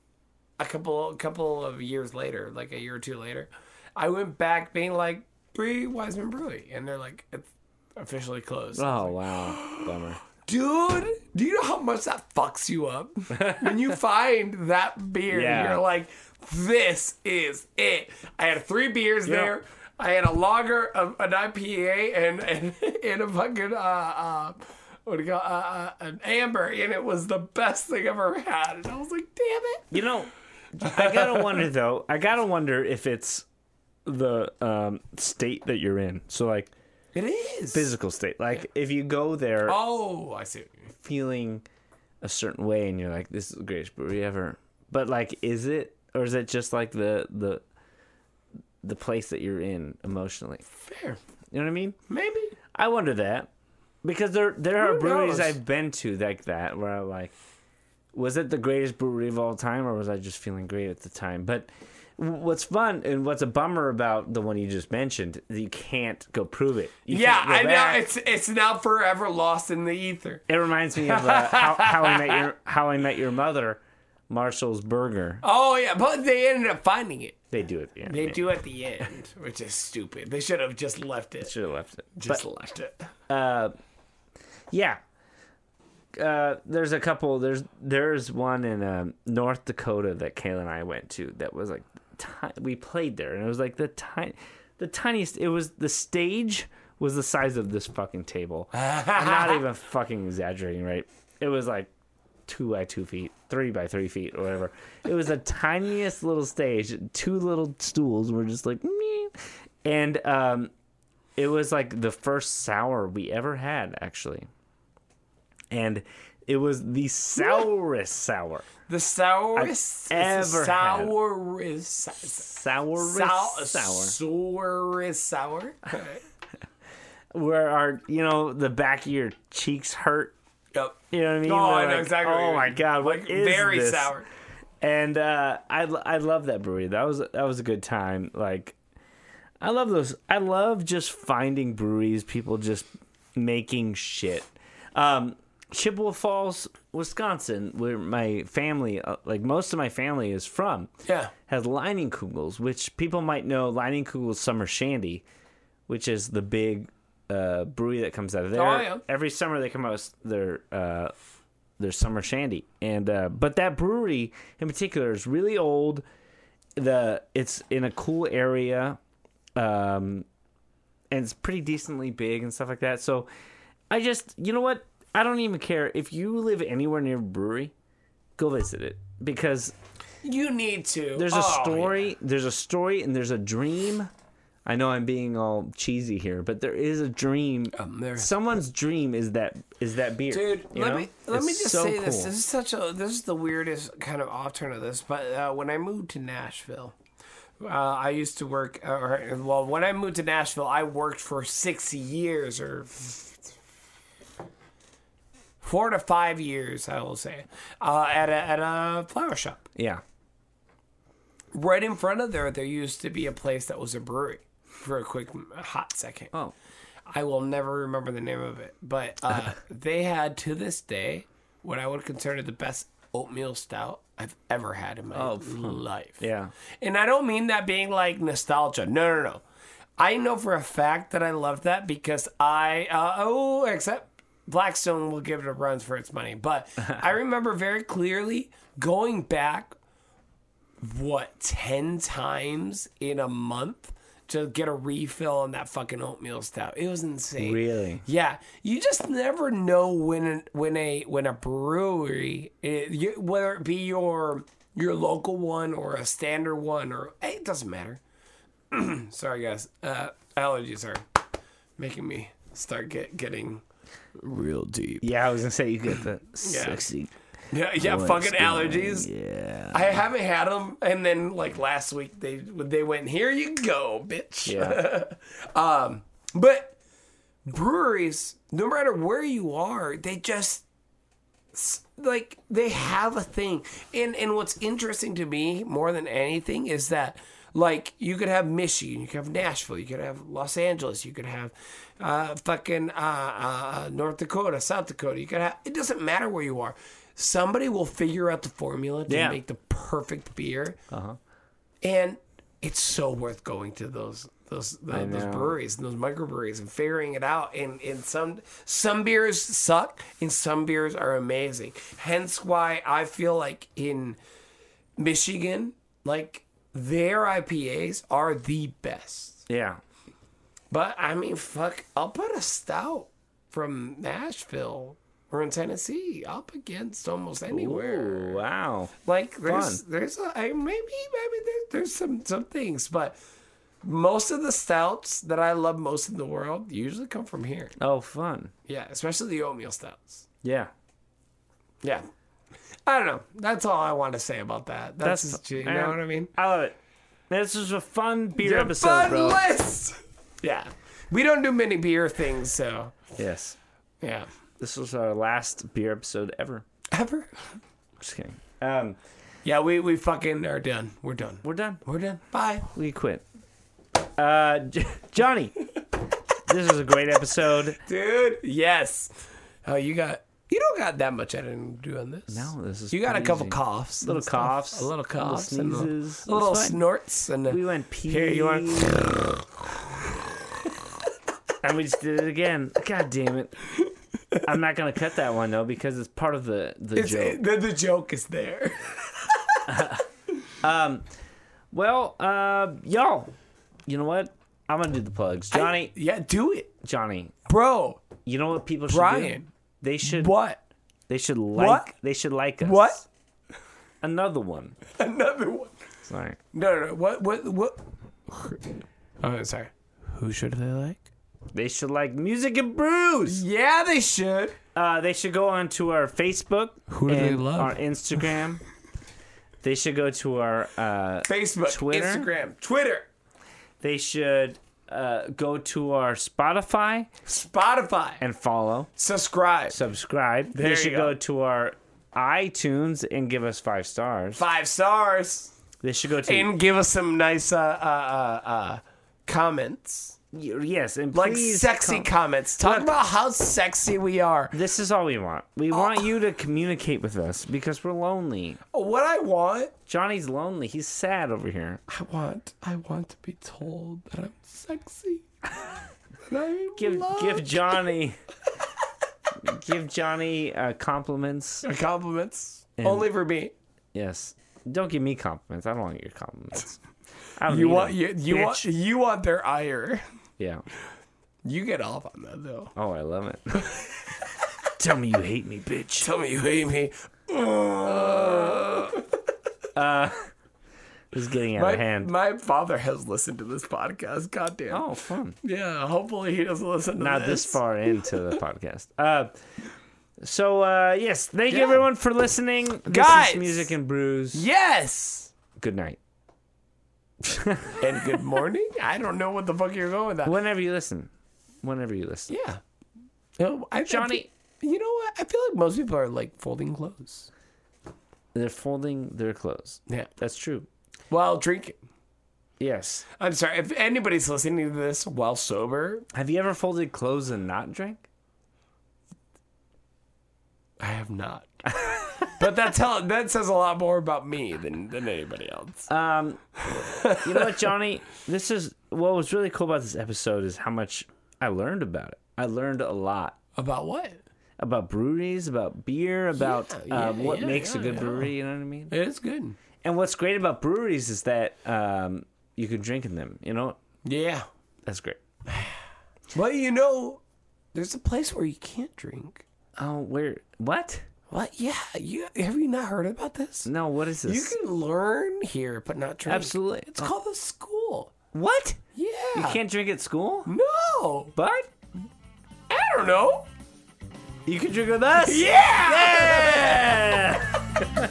a couple a couple of years later, like a year or two later. I went back being like Three Wise Men Brewery, and they're like it's officially closed. oh, wow. Bummer. Dude, do you know how much that fucks you up when you find that beer? Yeah. You're like, this is it. I had three beers Yeah. there. I had a lager, an IPA, and and, and a fucking uh, uh, what do you call uh, uh, an amber, and it was the best thing I've ever had. And I was like, damn it. You know, I gotta wonder though. I gotta wonder if it's the um, state that you're in. So like It is physical state. Like if you go there Oh, I see. feeling a certain way and you're like, this is the greatest brewery ever. But like, is it or is it just like the the the place that you're in emotionally? Fair, You know what I mean? maybe. I wonder that because there there are breweries knows? I've been to like that where I'm like, was it the greatest brewery of all time or was I just feeling great at the time? But what's fun and what's a bummer about the one you just mentioned, you can't go prove it. You Yeah, I know. It's it's now forever lost in the ether. It reminds me of uh, how, how I met your how I met your mother, Marshall's Burger. Oh yeah, but they ended up finding it. They do it. Yeah, They do at the end, which is stupid. They should have just left it. Should have left it. Just left it. uh, yeah. Uh, there's a couple. There's there's one in um, North Dakota that Kayla and I went to that was like, ti- we played there and it was like the tiny, the tiniest. It was the stage was the size of this fucking table. I'm not even fucking exaggerating, right? It was like two by two feet, three by three feet, or whatever. It was the tiniest little stage. Two little stools were just like, Meh. and um, it was like the first sour we ever had, actually. And it was the sourest sour, The sourest, I've ever had. sourest, sour sourest sour, sour. sourest sour. Where our, you know, the back of your cheeks hurt. yep. You know what I mean? Oh, I know like, exactly. Oh my god, what like is very this? sour. and uh, I I love that brewery. That was that was a good time. Like, I love those. I love just finding breweries, people just making shit. Um, Chippewa Falls Wisconsin, where my family, uh, like most of my family, is from, Yeah. has Leinenkugels, which people might know Leinenkugels Summer Shandy, which is the big uh, brewery that comes out of there. Oh, yeah. Every summer they come out with their uh, their summer shandy, and uh, but that brewery in particular is really old. The it's in a cool area, um, and it's pretty decently big and stuff like that. So I just, you know what? I don't even care if you live anywhere near a brewery, go visit it because You need to. there's a Oh, story there's a story and there's a dream i know i'm being all cheesy here but there is a dream Um, someone's dream is that is that beer Dude, let know? me let It's me just so say this. This is such a this is the weirdest kind of off turn of this. But uh, when I moved to Nashville, uh, I used to work. Uh, or, well, when I moved to Nashville, I worked for six years or four to five years, I will say, uh, at a at a flower shop. yeah Right in front of there, there used to be a place that was a brewery for a quick hot second. oh I will never remember the name of it, but uh, they had to this day what I would consider the best oatmeal stout I've ever had in my Oh, life. yeah And I don't mean that being like nostalgia. No, no, no. I know for a fact that I love that because I, uh, oh, except Blackstone will give it a run for its money. But I remember very clearly going back, what, 10 times in a month to get a refill on that fucking oatmeal stout. It was insane. really Yeah, you just never know when when a when a brewery, it, you, whether it be your your local one or a standard one or hey, it doesn't matter. Sorry guys, uh, allergies are making me start get getting real deep. yeah i was gonna say you get the sexy Yeah, yeah, fucking going. allergies. yeah I haven't had them, and then like last week they they went here you go, bitch. yeah Um, but breweries, no matter where you are, they just like they have a thing. And and what's interesting to me more than anything is that like you could have Michigan, you could have Nashville, you could have Los Angeles, you could have uh, fucking uh, uh, North Dakota, South Dakota. You could have. It doesn't matter where you are. Somebody will figure out the formula to Yeah. make the perfect beer uh-huh and it's so worth going to those those those, those breweries and those microbreweries and figuring it out. And and some some beers suck, and some beers are amazing. Hence why I feel like in Michigan, like their IPAs are the best. yeah But I mean, fuck, I'll put a stout from Nashville or in Tennessee up against almost anywhere. Ooh, wow Like there's Fun. there's a, I, maybe maybe there, there's some some things, but most of the stouts that I love most in the world usually come from here. oh fun Yeah, especially the oatmeal stouts. yeah Yeah. I don't know. That's all I want to say about that. That's, That's just, you know what I mean? i love it this is a fun beer Your episode fun bro list. Yeah. We don't do many beer things, so yes yeah. this was our last beer episode ever Ever? just kidding um Yeah, we, we fucking are done. We're done. we're done We're done. Bye. we quit. Uh, J- Jonny, this was a great episode. Dude. Yes. Oh, you got you don't got that much editing to do on this. No, this is You got a couple easy. coughs, and little stuff. coughs, a little coughs, and a- sneezes. a little snorts, and a, We went pee. Here, you want- and we just did it again. God damn it! I'm not gonna cut that one though because it's part of the the it's, joke. the, the joke is there. Well, uh, y'all, you know what? I'm gonna do the plugs. Jonny, yeah, do it, Jonny, bro. you know what people should do? They should. What? They should like. What? They should like us. What? Another one. Another one. Sorry. No, no, no. What? What? What? Oh, sorry. Who should they like? They should like music and brews. Yeah, they should. Uh, they should go on to our Facebook. Who do they love? Our Instagram. they should go to our. Uh, Facebook, Twitter? Instagram, Twitter, they should uh, go to our Spotify Spotify, and follow, subscribe. subscribe. There you should go. go to our iTunes and give us five stars. Five stars. They should go to and give us some nice uh, uh, uh, uh, comments Yes, and Like sexy com- comments. Talk Look. about how sexy we are. This is all we want. We want you to communicate with us because we're lonely. Oh, what I want, Jonny's lonely. He's sad over here. I want, I want to be told that I'm sexy. that I'm Give loved. give Jonny give Jonny uh, compliments. compliments only for me. Yes. Don't give me compliments. I don't want your compliments. I don't You want, them, you, you want, you want their ire. Yeah. You get off on that though. Oh, I love it. Tell me you hate me, bitch. Tell me you hate me. This is getting out My, of hand. my father has listened to this podcast. Goddamn. Oh, fun. Yeah, hopefully he doesn't listen to Not this this. far into the podcast. Uh, so uh, yes, thank you Yeah. everyone for listening. This Guys. is music and brews. Yes. Good night. And good morning. I don't know what the fuck you're going with that. Whenever you listen, whenever you listen, Yeah. No, I, I Jonny. feel- you know what? I feel like most people are like folding clothes. they're folding their clothes. Yeah. That's true. While drinking. Yes. I'm sorry. If anybody's listening to this while sober, Have you ever folded clothes and not drank? I have not. but that's how that says a lot more about me than, than anybody else. Um, you know what, Jonny? This is what was really cool about this episode is how much I learned about it. I learned a lot About what? about breweries, about beer, about Yeah, yeah, what yeah, makes a good brewery. You know what I mean? It is good. And what's great about breweries is that um, you can drink in them. You know, Yeah. that's great. Well, you know, there's a place where you can't drink. Oh, where? What? What? Yeah. You have you not heard about this? No, what is this? You can learn here, but not drink. Absolutely. It's called a school. What? Yeah. You can't drink at school? No. But I don't know. you can drink with us. Yeah. Yeah!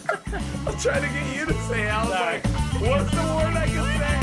I'm trying to get you to say. I was like, what's the word I can say?